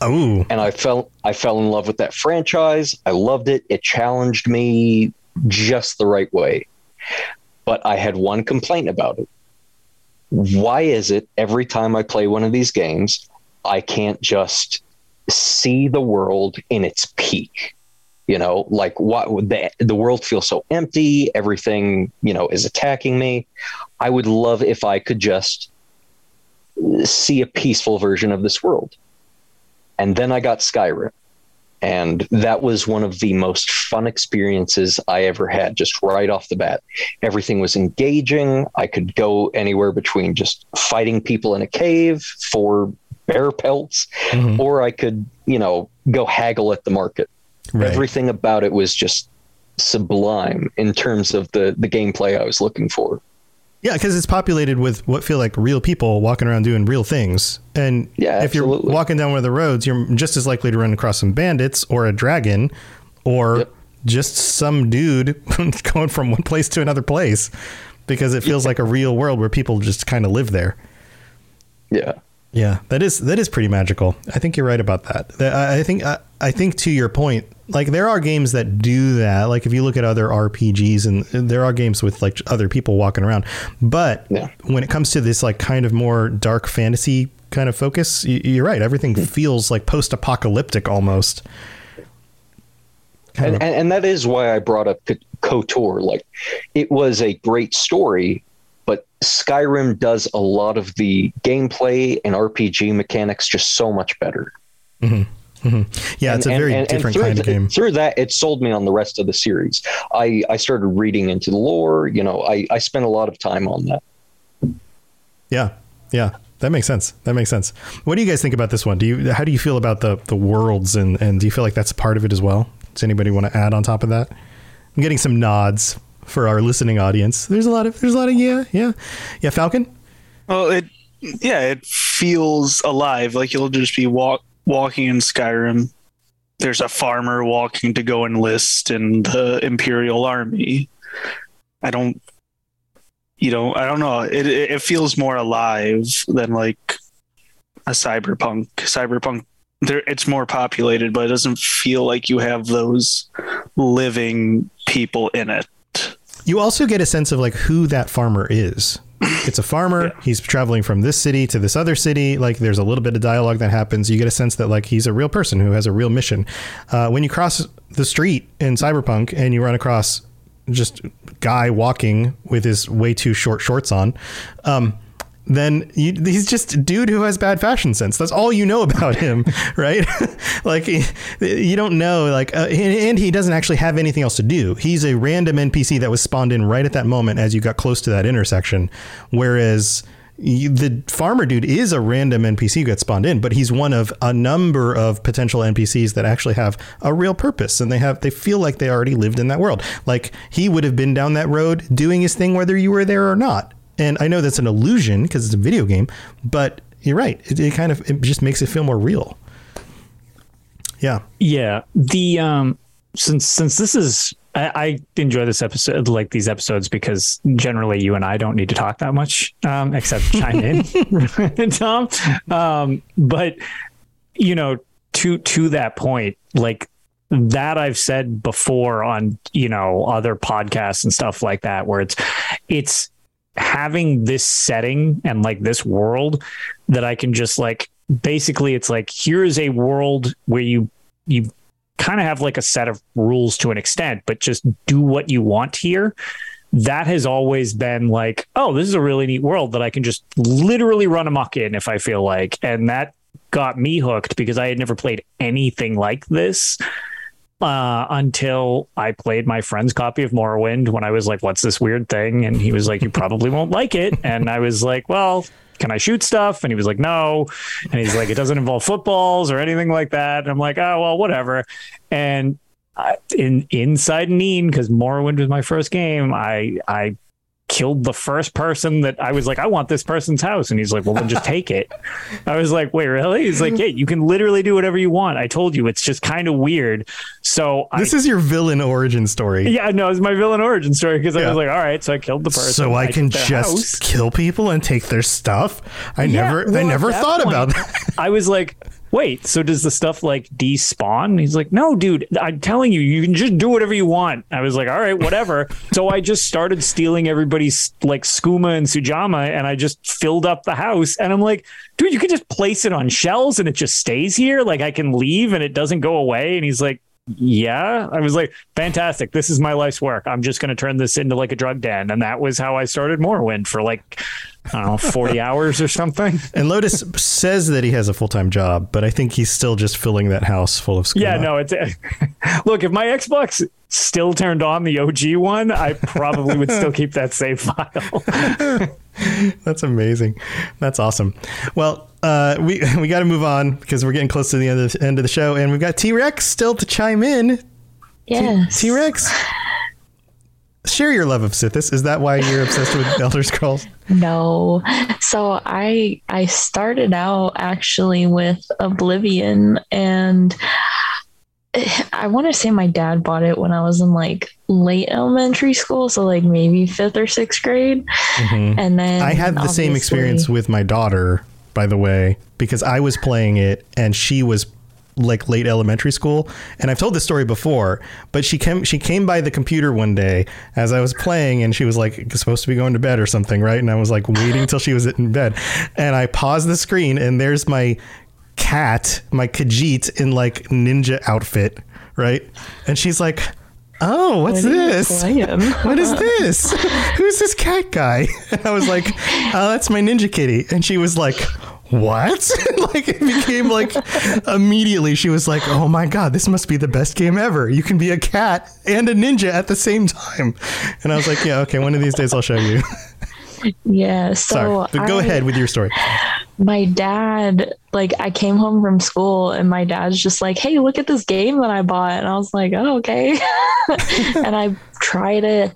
Oh. And I fell I fell in love with that franchise. I loved it. It challenged me just the right way. But I had one complaint about it. Why is it every time I play one of these games, I can't just see the world in its peak? You know, like what the the world feels so empty, everything, you know, is attacking me. I would love if I could just see a peaceful version of this world. And then I got Skyrim. And that was one of the most fun experiences I ever had, just right off the bat. Everything was engaging. I could go anywhere between just fighting people in a cave for bear pelts, Mhm. or I could, you know, go haggle at the market. Right. Everything about it was just sublime in terms of the the gameplay I was looking for. Yeah, because it's populated with what feel like real people walking around doing real things. And Yeah, if you're absolutely. walking down one of the roads, you're just as likely to run across some bandits or a dragon or just some dude <laughs> going from one place to another place because it feels like a real world where people just kind of live there. Yeah. Yeah, that is that is pretty magical. I think you're right about that. I think I, I think to your point, like there are games that do that. Like if you look at other RPGs, and and there are games with like other people walking around. But when it comes to this like kind of more dark fantasy kind of focus, you're right. Everything hmm. feels like post-apocalyptic almost. and, and, and that is why I brought up KOTOR. Like, it was a great story, Skyrim does a lot of the gameplay and RPG mechanics just so much better. hmm hmm Yeah, it's a very and- and different kind of game. Through that, it sold me on the rest of the series. I, I started reading into the lore. You know, I, I spent a lot of time on that. Yeah, yeah, that makes sense. That makes sense. What do you guys think about this one? Do you how do you feel about the the worlds and and do you feel like that's a part of it as well? Does anybody want to add on top of that? I'm getting some nods for our listening audience. There's a lot of there's a lot of yeah, yeah. Yeah, Falcon? Well, it yeah, it feels alive. Like you'll just be walk walking in Skyrim. There's a farmer walking to go enlist in the Imperial Army. I don't, you know, I don't know. It it feels more alive than like a cyberpunk. Cyberpunk, there it's more populated, but it doesn't feel like you have those living people in it. You also get a sense of like who that farmer is. It's a farmer. Yeah. He's traveling from this city to this other city. Like there's a little bit of dialogue that happens. You get a sense that like he's a real person who has a real mission. Uh, when you cross the street in Cyberpunk and you run across just guy walking with his way too short shorts on, um, then you, he's just a dude who has bad fashion sense. That's all you know about him, <laughs> right? <laughs> like you don't know, like, uh, and he doesn't actually have anything else to do. He's a random NPC that was spawned in right at that moment as you got close to that intersection, whereas. You, the farmer dude is a random NPC who gets spawned in, but he's one of a number of potential NPCs that actually have a real purpose and they have they feel like they already lived in that world. Like he would have been down that road doing his thing whether you were there or not. And I know that's an illusion because it's a video game, but you're right. It, it, kind of it just makes it feel more real. Yeah. Yeah. The um since since this is I, I enjoy this episode like these episodes because generally you and I don't need to talk that much, um, except chime in, <laughs> Tom. Um, but you know, to to that point, like that I've said before on, you know, other podcasts and stuff like that, where it's it's having this setting and like this world that I can just like basically it's like here is a world where you you kind of have like a set of rules to an extent, but just do what you want here. That has always been like, oh, this is a really neat world that I can just literally run amok in if I feel like. And that got me hooked because I had never played anything like this uh, until I played my friend's copy of Morrowind when I was like, what's this weird thing? And he was like, you probably won't like it. And I was like, well, can I shoot stuff? And he was like, no. And he's like, it doesn't involve footballs or anything like that. And I'm like, oh, well, whatever. And I, in Seyda Neen, because Morrowind was my first game, I I killed the first person that I was like, I want this person's house. And he's like, well, then just take it. I was like, wait, really? He's like, yeah, you can literally do whatever you want. I told you, it's just kind of weird. So this I, is your villain origin story. Yeah, no, it's my villain origin story because yeah. I was like, all right, so I killed the person. So I, I can just house. kill people and take their stuff. I yeah, never, well, I never thought point, about that. I was like, wait, so does the stuff like despawn? He's like, no, dude, I'm telling you, you can just do whatever you want. I was like, all right, whatever. <laughs> so I just started stealing everybody's like skooma and sujamma and I just filled up the house. And I'm like, dude, you can just place it on shelves and it just stays here. Like I can leave and it doesn't go away. And he's like, yeah i was like fantastic this is my life's work i'm just going to turn this into like a drug den and that was how i started morrowind for like i don't know 40 hours or something and lotus says that he has a full-time job but i think he's still just filling that house full of skooma. yeah no it's <laughs> look if my xbox still turned on the og one i probably would still keep that save <laughs> file <laughs> That's amazing. That's awesome. Well, uh, we we got to move on because we're getting close to the end of the, end of the show, and we've got T Rex still to chime in. Yes, T Rex. Share your love of Sithis. Is that why you're obsessed with <laughs> Elder Scrolls? No. So I I started out actually with Oblivion and I want to say my dad bought it when I was in like late elementary school, so like maybe fifth or sixth grade. Mm-hmm. And then I had the same experience with my daughter, by the way, because I was playing it and she was like late elementary school and I've told this story before but she came she came by the computer one day as I was playing and she was like supposed to be going to bed or something right and I was like waiting till she was in bed and I paused the screen and there's my cat, my Khajiit, in like ninja outfit, right? And she's like, "Oh, what's what this? <laughs> what is this? Who's this cat guy?" <laughs> And I was like, "Oh, that's my ninja kitty." And she was like, what? <laughs> like it became like immediately she was like, "Oh my god, this must be the best game ever. You can be a cat and a ninja at the same time." And I was like, "Yeah, okay, one of these days I'll show you." <laughs> Yeah. So Sorry, but go I- ahead with your story. my dad like i came home from school and my dad's just like hey look at this game that i bought and i was like oh okay <laughs> and i tried it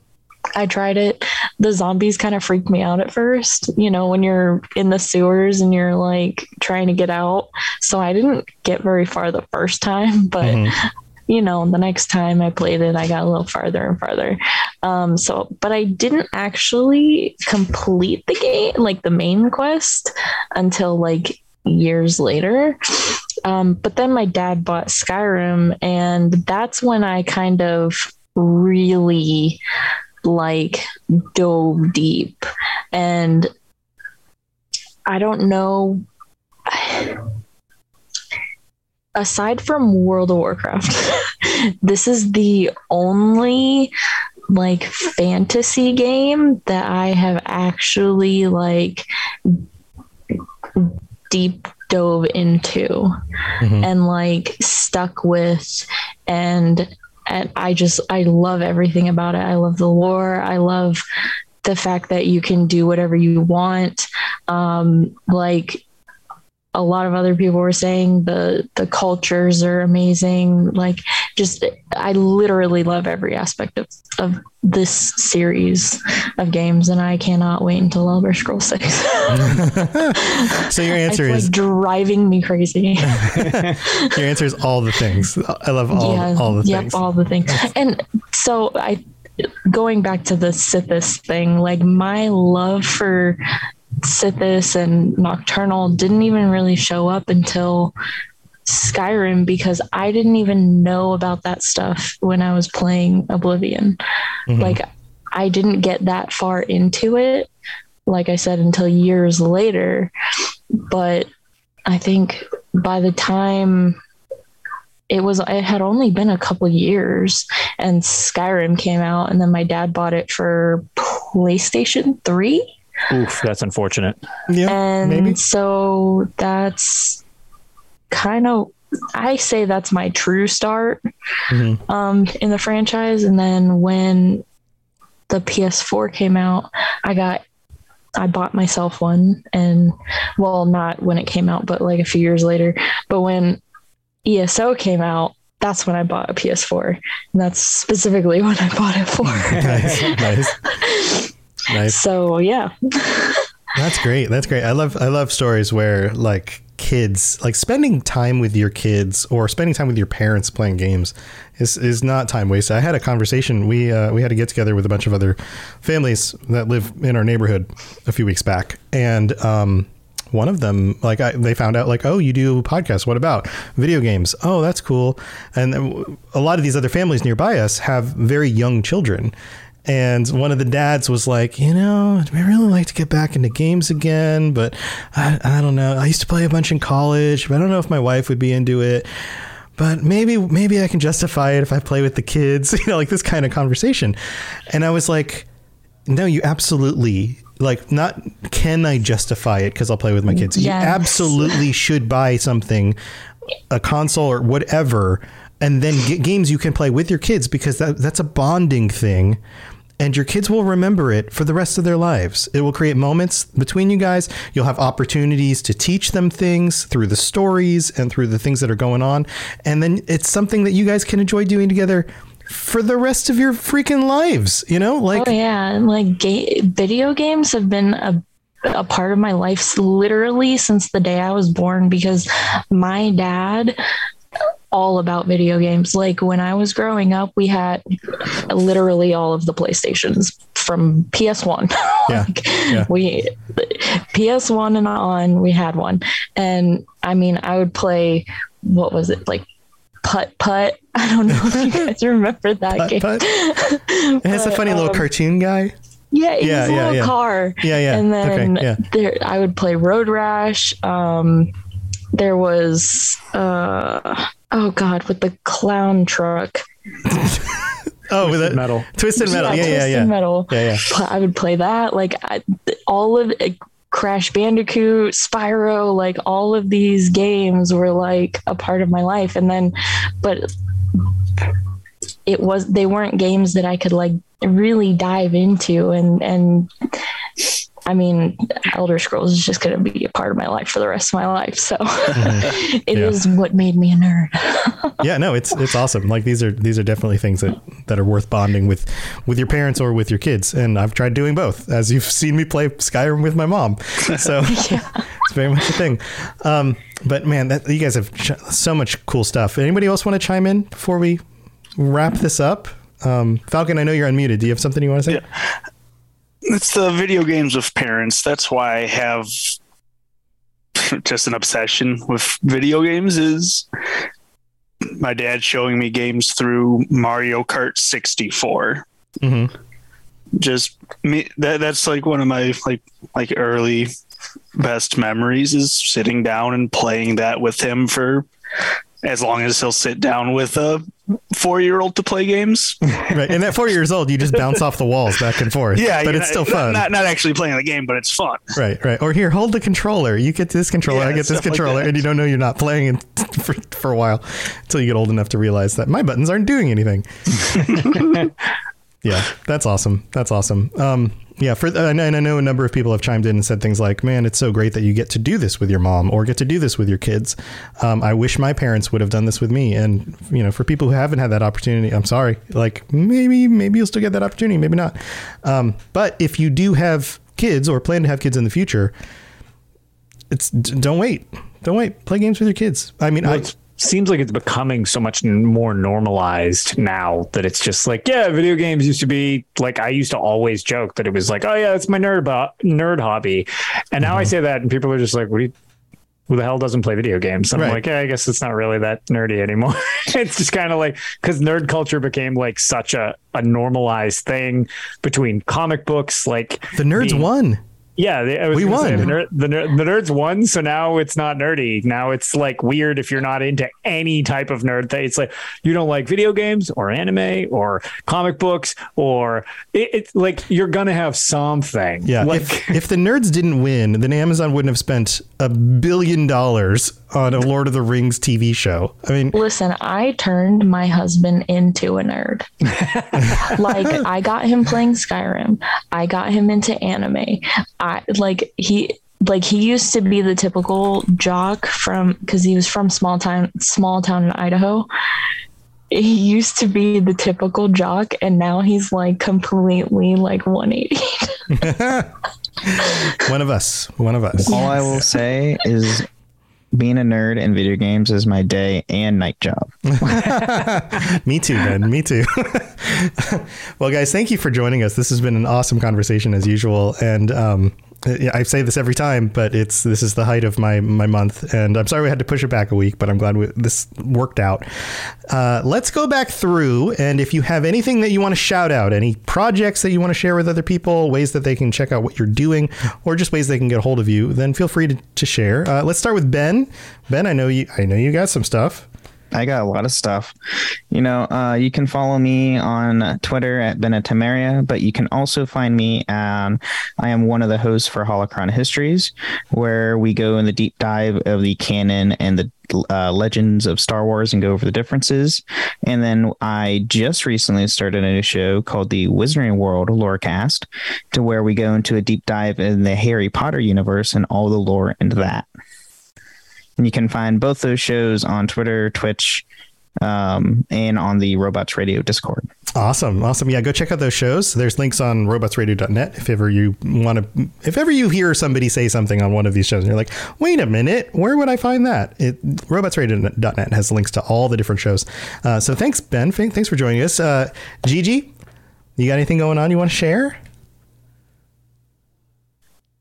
i tried it the zombies kind of freaked me out at first you know when you're in the sewers and you're like trying to get out so i didn't get very far the first time <laughs> but Mhm. you know, the next time I played it, I got a little farther and farther. Um, so, but I didn't actually complete the game, like the main quest, until like years later. Um, but then my dad bought Skyrim, and that's when I kind of really like dove deep. And I don't know aside from World of Warcraft, <laughs> this is the only like fantasy game that I have actually like deep dove into Mhm. and like stuck with and and I just I love everything about it. I love the lore. I love the fact that you can do whatever you want. Um like a lot of other people were saying the the cultures are amazing like just i literally love every aspect of, of this series of games and i cannot wait until elder scrolls 6 <laughs> so your answer it's is like driving me crazy <laughs> your answer is all the things. I love all all the yep, things. Yep, all the things. And so I going back to the Sithis thing, like my love for Sithis and Nocturnal didn't even really show up until Skyrim because I didn't even know about that stuff when I was playing Oblivion. Mhm. Like I didn't get that far into it, like I said, until years later. But I think by the time it was it had only been a couple years and Skyrim came out and then my dad bought it for PlayStation 3 Oof, that's unfortunate. yeah, and maybe. so that's kind of I say that's my true start Mhm. um, in the franchise. And then when the PS4 came out, I got I bought myself one, and well, not when it came out, but like a few years later. But when ESO came out, that's when I bought a PS4, and that's specifically <laughs> what I bought it for. <laughs> nice, nice, <laughs> nice. So yeah, That's great. That's great. I love I love stories where like kids like spending time with your kids or spending time with your parents playing games is is not time wasted. I had a conversation. We uh, we had to get together with a bunch of other families that live in our neighborhood a few weeks back, and um, one of them like I, they found out like oh you do podcasts what about video games oh that's cool and a lot of these other families nearby us have very young children and one of the dads was like, you know, I really like to get back into games again, but I, I don't know. I used to play a bunch in college, but I don't know if my wife would be into it. But maybe, maybe I can justify it if I play with the kids, <laughs> you know, like this kind of conversation. And I was like, no, you absolutely like not. Can I justify it because I'll play with my kids? You absolutely should buy something, a console or whatever, and then get games you can play with your kids because that that's a bonding thing. And your kids will remember it for the rest of their lives. It will create moments between you guys. You'll have opportunities to teach them things through the stories and through the things that are going on. And then it's something that you guys can enjoy doing together for the rest of your freaking lives. You know, like oh yeah, like ga- video games have been a a part of my life literally since the day I was born because my dad all about video games. Like when I was growing up, we had literally all of the PlayStations from PS1. <laughs> Yeah, Like, yeah. We PS1 and on, we had one. And I mean, I would play what was it? Like putt putt. <laughs> I don't know if you guys <laughs> remember that Putt game. Putt? it has a funny little um, cartoon guy. yeah, it Yeah, was a yeah, little yeah. car. Yeah, yeah. And then Okay, yeah. there, I would play Road Rash. Um, there was, uh, oh god, with the clown truck. Oh, with that Metal. Twisted Metal. Yeah, yeah, Twisted yeah. Metal. Yeah, yeah. Pl- I would play that. Like I, all of it, Crash Bandicoot, Spyro, like all of these games were like a part of my life. And then, but it was they weren't games that I could like really dive into and and I mean, Elder Scrolls is just going to be a part of my life for the rest of my life. So <laughs> <laughs> it is Yeah. what made me a nerd. <laughs> yeah, no, it's it's awesome. Like these are these are definitely things that that are worth bonding with with your parents or with your kids. And I've tried doing both, as you've seen me play Skyrim with my mom. So it's very much a thing. Um, but man, that, you guys have ch- so much cool stuff. Anybody else want to chime in before we wrap this up? Um, Falcon, I know you're unmuted. Do you have something you want to say? It's the video games with parents. That's why I have <laughs> just an obsession with video games. Is my dad showing me games through Mario Kart 64? Mm-hmm. Just me. That that's like one of my like like early best memories is sitting down and playing that with him for as long as he'll sit down with a four year old to play games. <laughs> Right. And at four years old, you just bounce off the walls back and forth. Yeah, but it's know, still fun. Not, not actually playing the game, but it's fun. Right, right. Or here, hold the controller. You get this controller, Yeah, I get this stuff like controller, and you don't know you're not playing it <laughs> for, for a while until you get old enough to realize that my buttons aren't doing anything. <laughs> yeah, that's awesome. That's awesome. Um, yeah, for and I know a number of people have chimed in and said things like, "Man, it's so great that you get to do this with your mom or get to do this with your kids." Um, I wish my parents would have done this with me. And you know, for people who haven't had that opportunity, I'm sorry. Like maybe maybe you'll still get that opportunity, maybe not. Um, but if you do have kids or plan to have kids in the future, it's don't wait, don't wait. Play games with your kids. I mean, Well, I, seems like it's becoming so much more normalized now that it's just like, yeah, video games used to be like I used to always joke that it was like, oh yeah, it's my nerd bo- nerd hobby, and now Mm-hmm. I say that and people are just like, what you? Who the hell doesn't play video games? I'm Right. like, yeah, I guess it's not really that nerdy anymore. <laughs> it's just kind of like because nerd culture became like such a, a normalized thing between comic books, like the nerds being- won. Yeah, they, I was We gonna say, won. the, ner- the, ner- the nerds won, so now it's not nerdy. Now it's like weird if you're not into any type of nerd thing. It's like you don't like video games or anime or comic books or it, it's like you're gonna have something. Yeah, like if, if the nerds didn't win, then Amazon wouldn't have spent a billion dollars on a Lord of the Rings TV show. I mean, Listen, I turned my husband into a nerd. <laughs> like I got him playing Skyrim. I got him into anime. I like he like he used to be the typical jock from because he was from small town small town in Idaho. He used to be the typical jock and now he's like completely like 180. <laughs> one of us, one of us. All I will say is being a nerd in video games is my day and night job. <laughs> Me too, Ben. Me too. <laughs> well, guys, thank you for joining us. This has been an awesome conversation as usual, and um, I say this every time, but it's this is the height of my my month, and I'm sorry we had to push it back a week, but I'm glad we, this worked out. Uh, let's go back through, and if you have anything that you want to shout out, any projects that you want to share with other people, ways that they can check out what you're doing, or just ways they can get a hold of you, then feel free to, to share. Uh, let's start with Ben. Ben, I know you. I know you got some stuff. I got a lot of stuff. You know, uh, you can follow me on Twitter at Benetamaria, but you can also find me I am one of the hosts for Holocron Histories, where we go in the deep dive of the canon and the uh, legends of Star Wars and go over the differences. And then I just recently started a new show called the Wizarding World Lorecast, to where we go into a deep dive in the Harry Potter universe and all the lore into that. And you can find both those shows on Twitter, Twitch, um, and on the Robots Radio Discord. Awesome. Awesome. Yeah, go check out those shows. There's links on robotsradio.net if ever you want to if ever you hear somebody say something on one of these shows and you're like, "Wait a minute, where would I find that?" It robotsradio.net has links to all the different shows. Uh, so thanks Ben, thanks for joining us. Uh, Gigi, you got anything going on you want to share?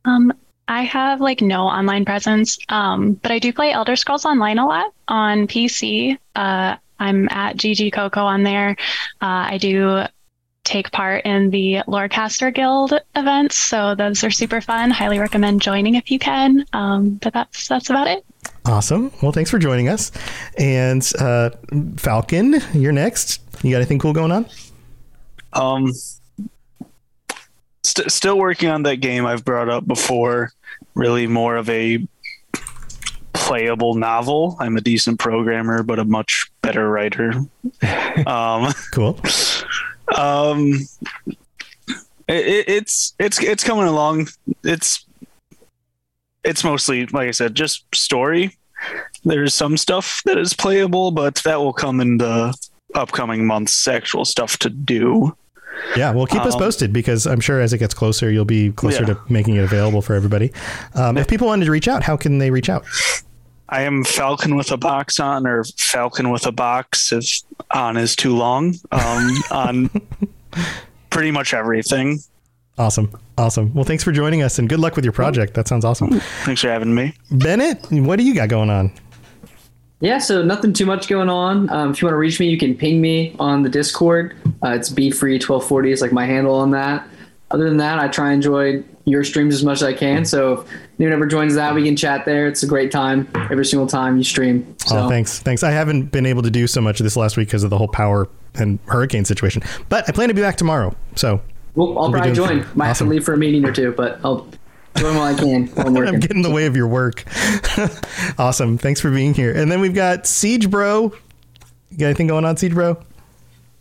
Um, I have like no online presence, um, but I do play Elder Scrolls Online a lot on PC. Uh, I'm at GG Coco on there. Uh, I do take part in the Lorecaster Guild events, so those are super fun. Highly recommend joining if you can. Um, but that's that's about it. Awesome. Well, thanks for joining us. And uh, Falcon, you're next. You got anything cool going on? Um, st- still working on that game I've brought up before. Really more of a playable novel. I'm a decent programmer, but a much better writer. <laughs> um, cool. Um, It, it, it's it's it's coming along. It's it's mostly like I said, just story. There's some stuff that is playable, but that will come in the upcoming months. Actual stuff to do. Yeah, well, keep us Um, posted because I'm sure as it gets closer, you'll be closer Yeah. to making it available for everybody. Um, if people wanted to reach out, how can they reach out? I am Falcon with a box on, or Falcon with a box if on is too long. Um, <laughs> on pretty much everything. Awesome. Awesome. Well, thanks for joining us and good luck with your project. That sounds awesome. Thanks for having me. Bennett, what do you got going on? Yeah, so nothing too much going on. Um, if you want to reach me, you can ping me on the Discord. Uh, it's bfree1240 is like my handle on that. Other than that, I try and enjoy your streams as much as I can. So if anyone ever joins that, we can chat there. It's a great time every single time you stream. So Oh, thanks. Thanks. I haven't been able to do so much this last week because of the whole power and hurricane situation, but I plan to be back tomorrow. So we'll, I'll We'll probably join. Might have to leave for a meeting or two, but I'll join while I can while <laughs> I'm. I'm getting in the way of your work. <laughs> awesome. Thanks for being here. And then we've got Siege Bro. You got anything going on, Siege Bro?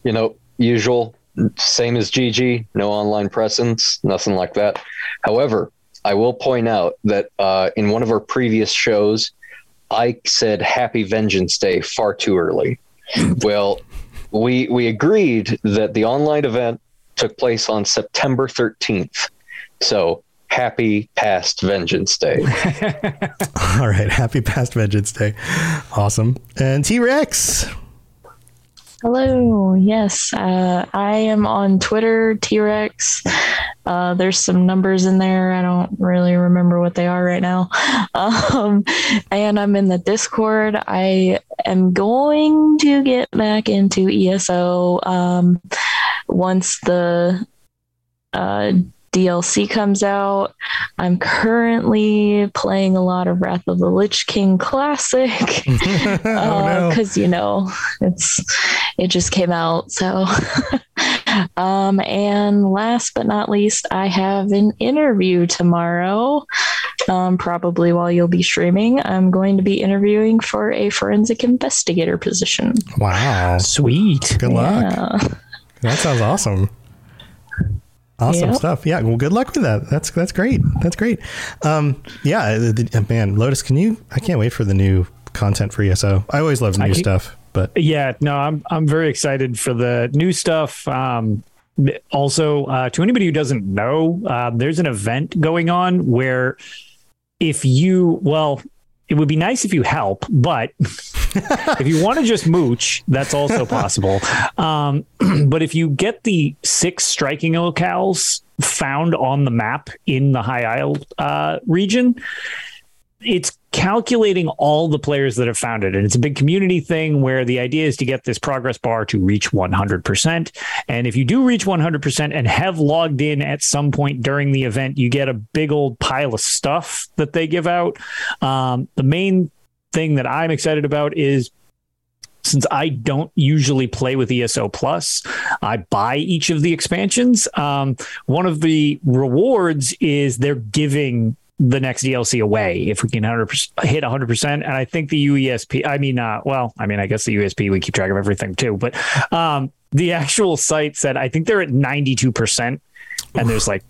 You know, usual, same as GG, no online presence, nothing like that. However, I will point out that uh, in one of our previous shows, I said Happy Vengeance Day far too early. <laughs> well, we we agreed that the online event took place on September 13th. So happy past Vengeance Day. <laughs> All right. Happy past Vengeance Day. Awesome. And T Rex. Hello. Yes, uh, I am on Twitter, T Rex. Uh, there's some numbers in there. I don't really remember what they are right now. <laughs> Um, and I'm in the Discord. I am going to get back into ESO um, once the uh, DLC comes out. I'm currently playing a lot of Wrath of the Lich King Classic <laughs> oh, no. because you know it's it just came out so <laughs> um and last but not least i have an interview tomorrow um probably while you'll be streaming i'm going to be interviewing for a forensic investigator position Wow. Sweet. Good luck. yeah That sounds awesome. Awesome Yep. stuff. Yeah. Well, good luck with that. That's that's great. That's great. Um, yeah, the, the- man, Lotus, can you? I can't wait for the new content for ESO. I always love new keep- stuff, but Yeah, no, I'm I'm very excited for the new stuff. Um, also, uh, to anybody who doesn't know, uh, there's an event going on where if you, well, it would be nice if you help, but <laughs> if you want to just mooch, that's also possible. Um, <clears throat> but if you get the six striking locales found on the map in the High Isle uh, region, it's calculating all the players that have found it. And it's a big community thing where the idea is to get this progress bar to reach 100%. And if you do reach 100% and have logged in at some point during the event, you get a big old pile of stuff that they give out. Um, the main thing that I'm excited about is since I don't usually play with ESO Plus, I buy each of the expansions. Um, one of the rewards is they're giving the next DLC away if we can 100% hit 100%. And I think the UESP, I mean, uh, well, I mean, I guess the USP, we keep track of everything too, but um, the actual site said, I think they're at 92%. And there's like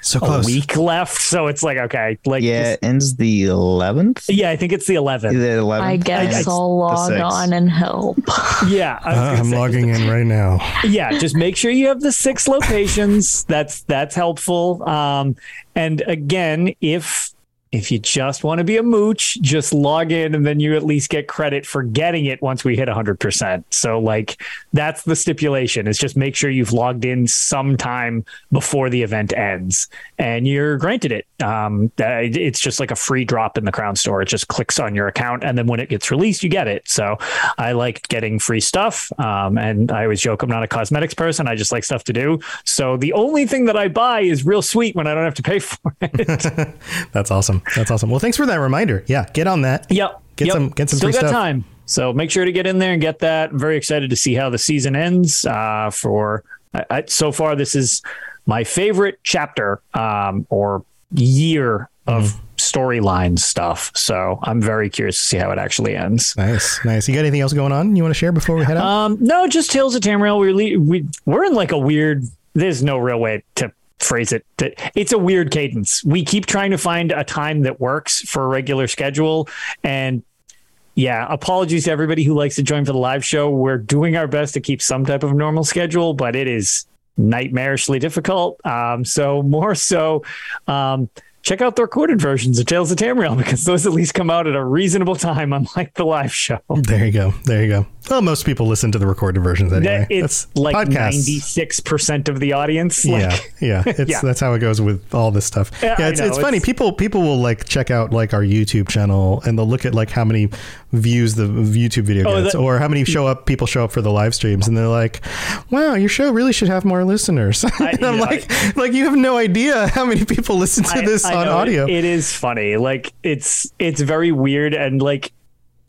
so a close. week left. So it's like, okay, like, Yeah, this- it ends the 11th. yeah, I think it's the 11th. The 11th. i guess I- i'll log on and help <laughs> Yeah. uh, I'm say, logging in right now. yeah just make sure you have the six locations that's that's helpful um and again if if you just want to be a mooch just log in and then you at least get credit for getting it once we hit 100% so like that's the stipulation. Is just make sure you've logged in sometime before the event ends and you're granted it. Um it's just like a free drop in the crown store. It just clicks on your account and then when it gets released you get it. So i like getting free stuff. Um and i always joke i'm not a cosmetics person. I just like stuff to do. So the only thing that i buy is real sweet when i don't have to pay for it. <laughs> That's awesome. That's awesome. Well, thanks for that reminder. Yeah, get on that. Yep. Get yep. some- get some Still got stuff. time. So make sure to get in there and get that. I'm very excited to see how the season ends. Uh, for I, I, so far, this is my favorite chapter um, or year of Mm-hmm. storyline stuff. So I'm very curious to see how it actually ends. Nice, nice. You got anything else going on you want to share before we head out? Um, no, just Tales of Tamriel. We're le- we we're in like a weird. There's no real way to phrase it. It's a weird cadence. We keep trying to find a time that works for a regular schedule. And yeah, apologies to everybody who likes to join for the live show. We're doing our best to keep some type of normal schedule, but it is nightmarishly difficult. Um, so more so, um, check out the recorded versions of Tales of Tamriel because those at least come out at a reasonable time, unlike the live show. There you go. There you go. Well, most people listen to the recorded versions anyway. That, it's That's like ninety six percent of the audience. yeah, Like, yeah. <laughs> It's Yeah. that's how it goes with all this stuff. Yeah, Yeah, it's, know, it's funny. it's- People people will like check out like our YouTube channel and they'll look at like how many views the YouTube video Oh, gets, that- or how many show up people show up for the live streams, and they're like, "Wow, your show really should have more listeners." <laughs> and I'm yeah, like, like you have no idea how many people listen to I- this I on know, audio. it- it is funny. Like it's it's very weird and like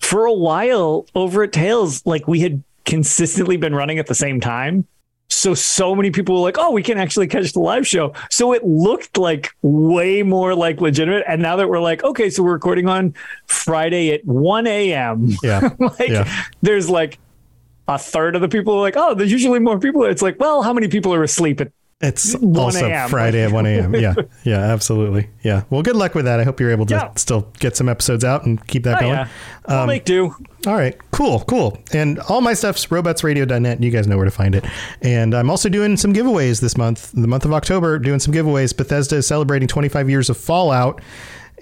for a while over at Tales, like we had consistently been running at the same time. So so many people were like, "Oh, we can actually catch the live show." So it looked like way more like legitimate. And now that we're like, okay, so we're recording on Friday at one a.m. yeah, <laughs> like yeah. there's like a third of the people are like, "Oh, there's usually more people." It's like, well, how many people are asleep at It's <laughs> 1 also Friday at 1 a.m. Yeah, <laughs> yeah, absolutely. Yeah. Well, good luck with that. I hope you're able to Yeah. still get some episodes out and keep that Oh, going. yeah. I'll Um, make do. All right, cool, cool. And all my stuff's robotsradio.net. You guys know where to find it. And I'm also doing some giveaways this month, the month of October, doing some giveaways. Bethesda is celebrating 25 years of Fallout.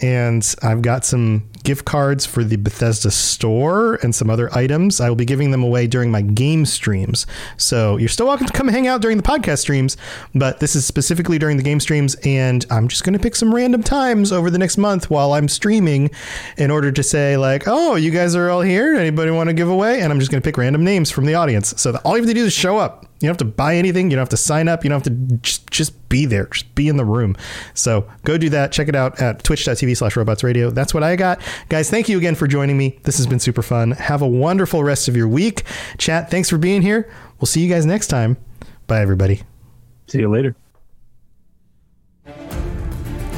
And I've got some gift cards for the Bethesda store and some other items. I will be giving them away during my game streams. So you're still welcome to come hang out during the podcast streams, but this is specifically during the game streams. And I'm just going to pick some random times over the next month while I'm streaming in order to say, like, oh, you guys are all here. Anybody want to give away? And I'm just going to pick random names from the audience. So all you have to do is show up. You don't have to buy anything. You don't have to sign up. You don't have to just, just be there. Just be in the room. So go do that. Check it out at twitch.tv slash robots radio. That's what I got. Guys, thank you again for joining me. This has been super fun. Have a wonderful rest of your week. Chat, thanks for being here. We'll see you guys next time. Bye, everybody. See you later.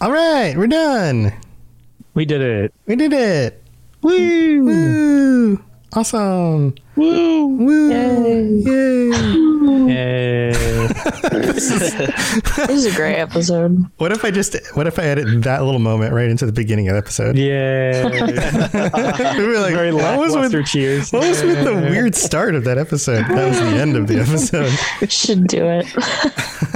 All right, we're done. We did it. We did it. Woo! Woo! Awesome. Woo! Woo! Yay! <laughs> This is a great episode. What if I just what if I edit that little moment right into the beginning of the episode? Yeah. <laughs> we were like, Very what was with lackluster cheers. what was with the weird start of that episode? That was the end of the episode. Should do it. <laughs>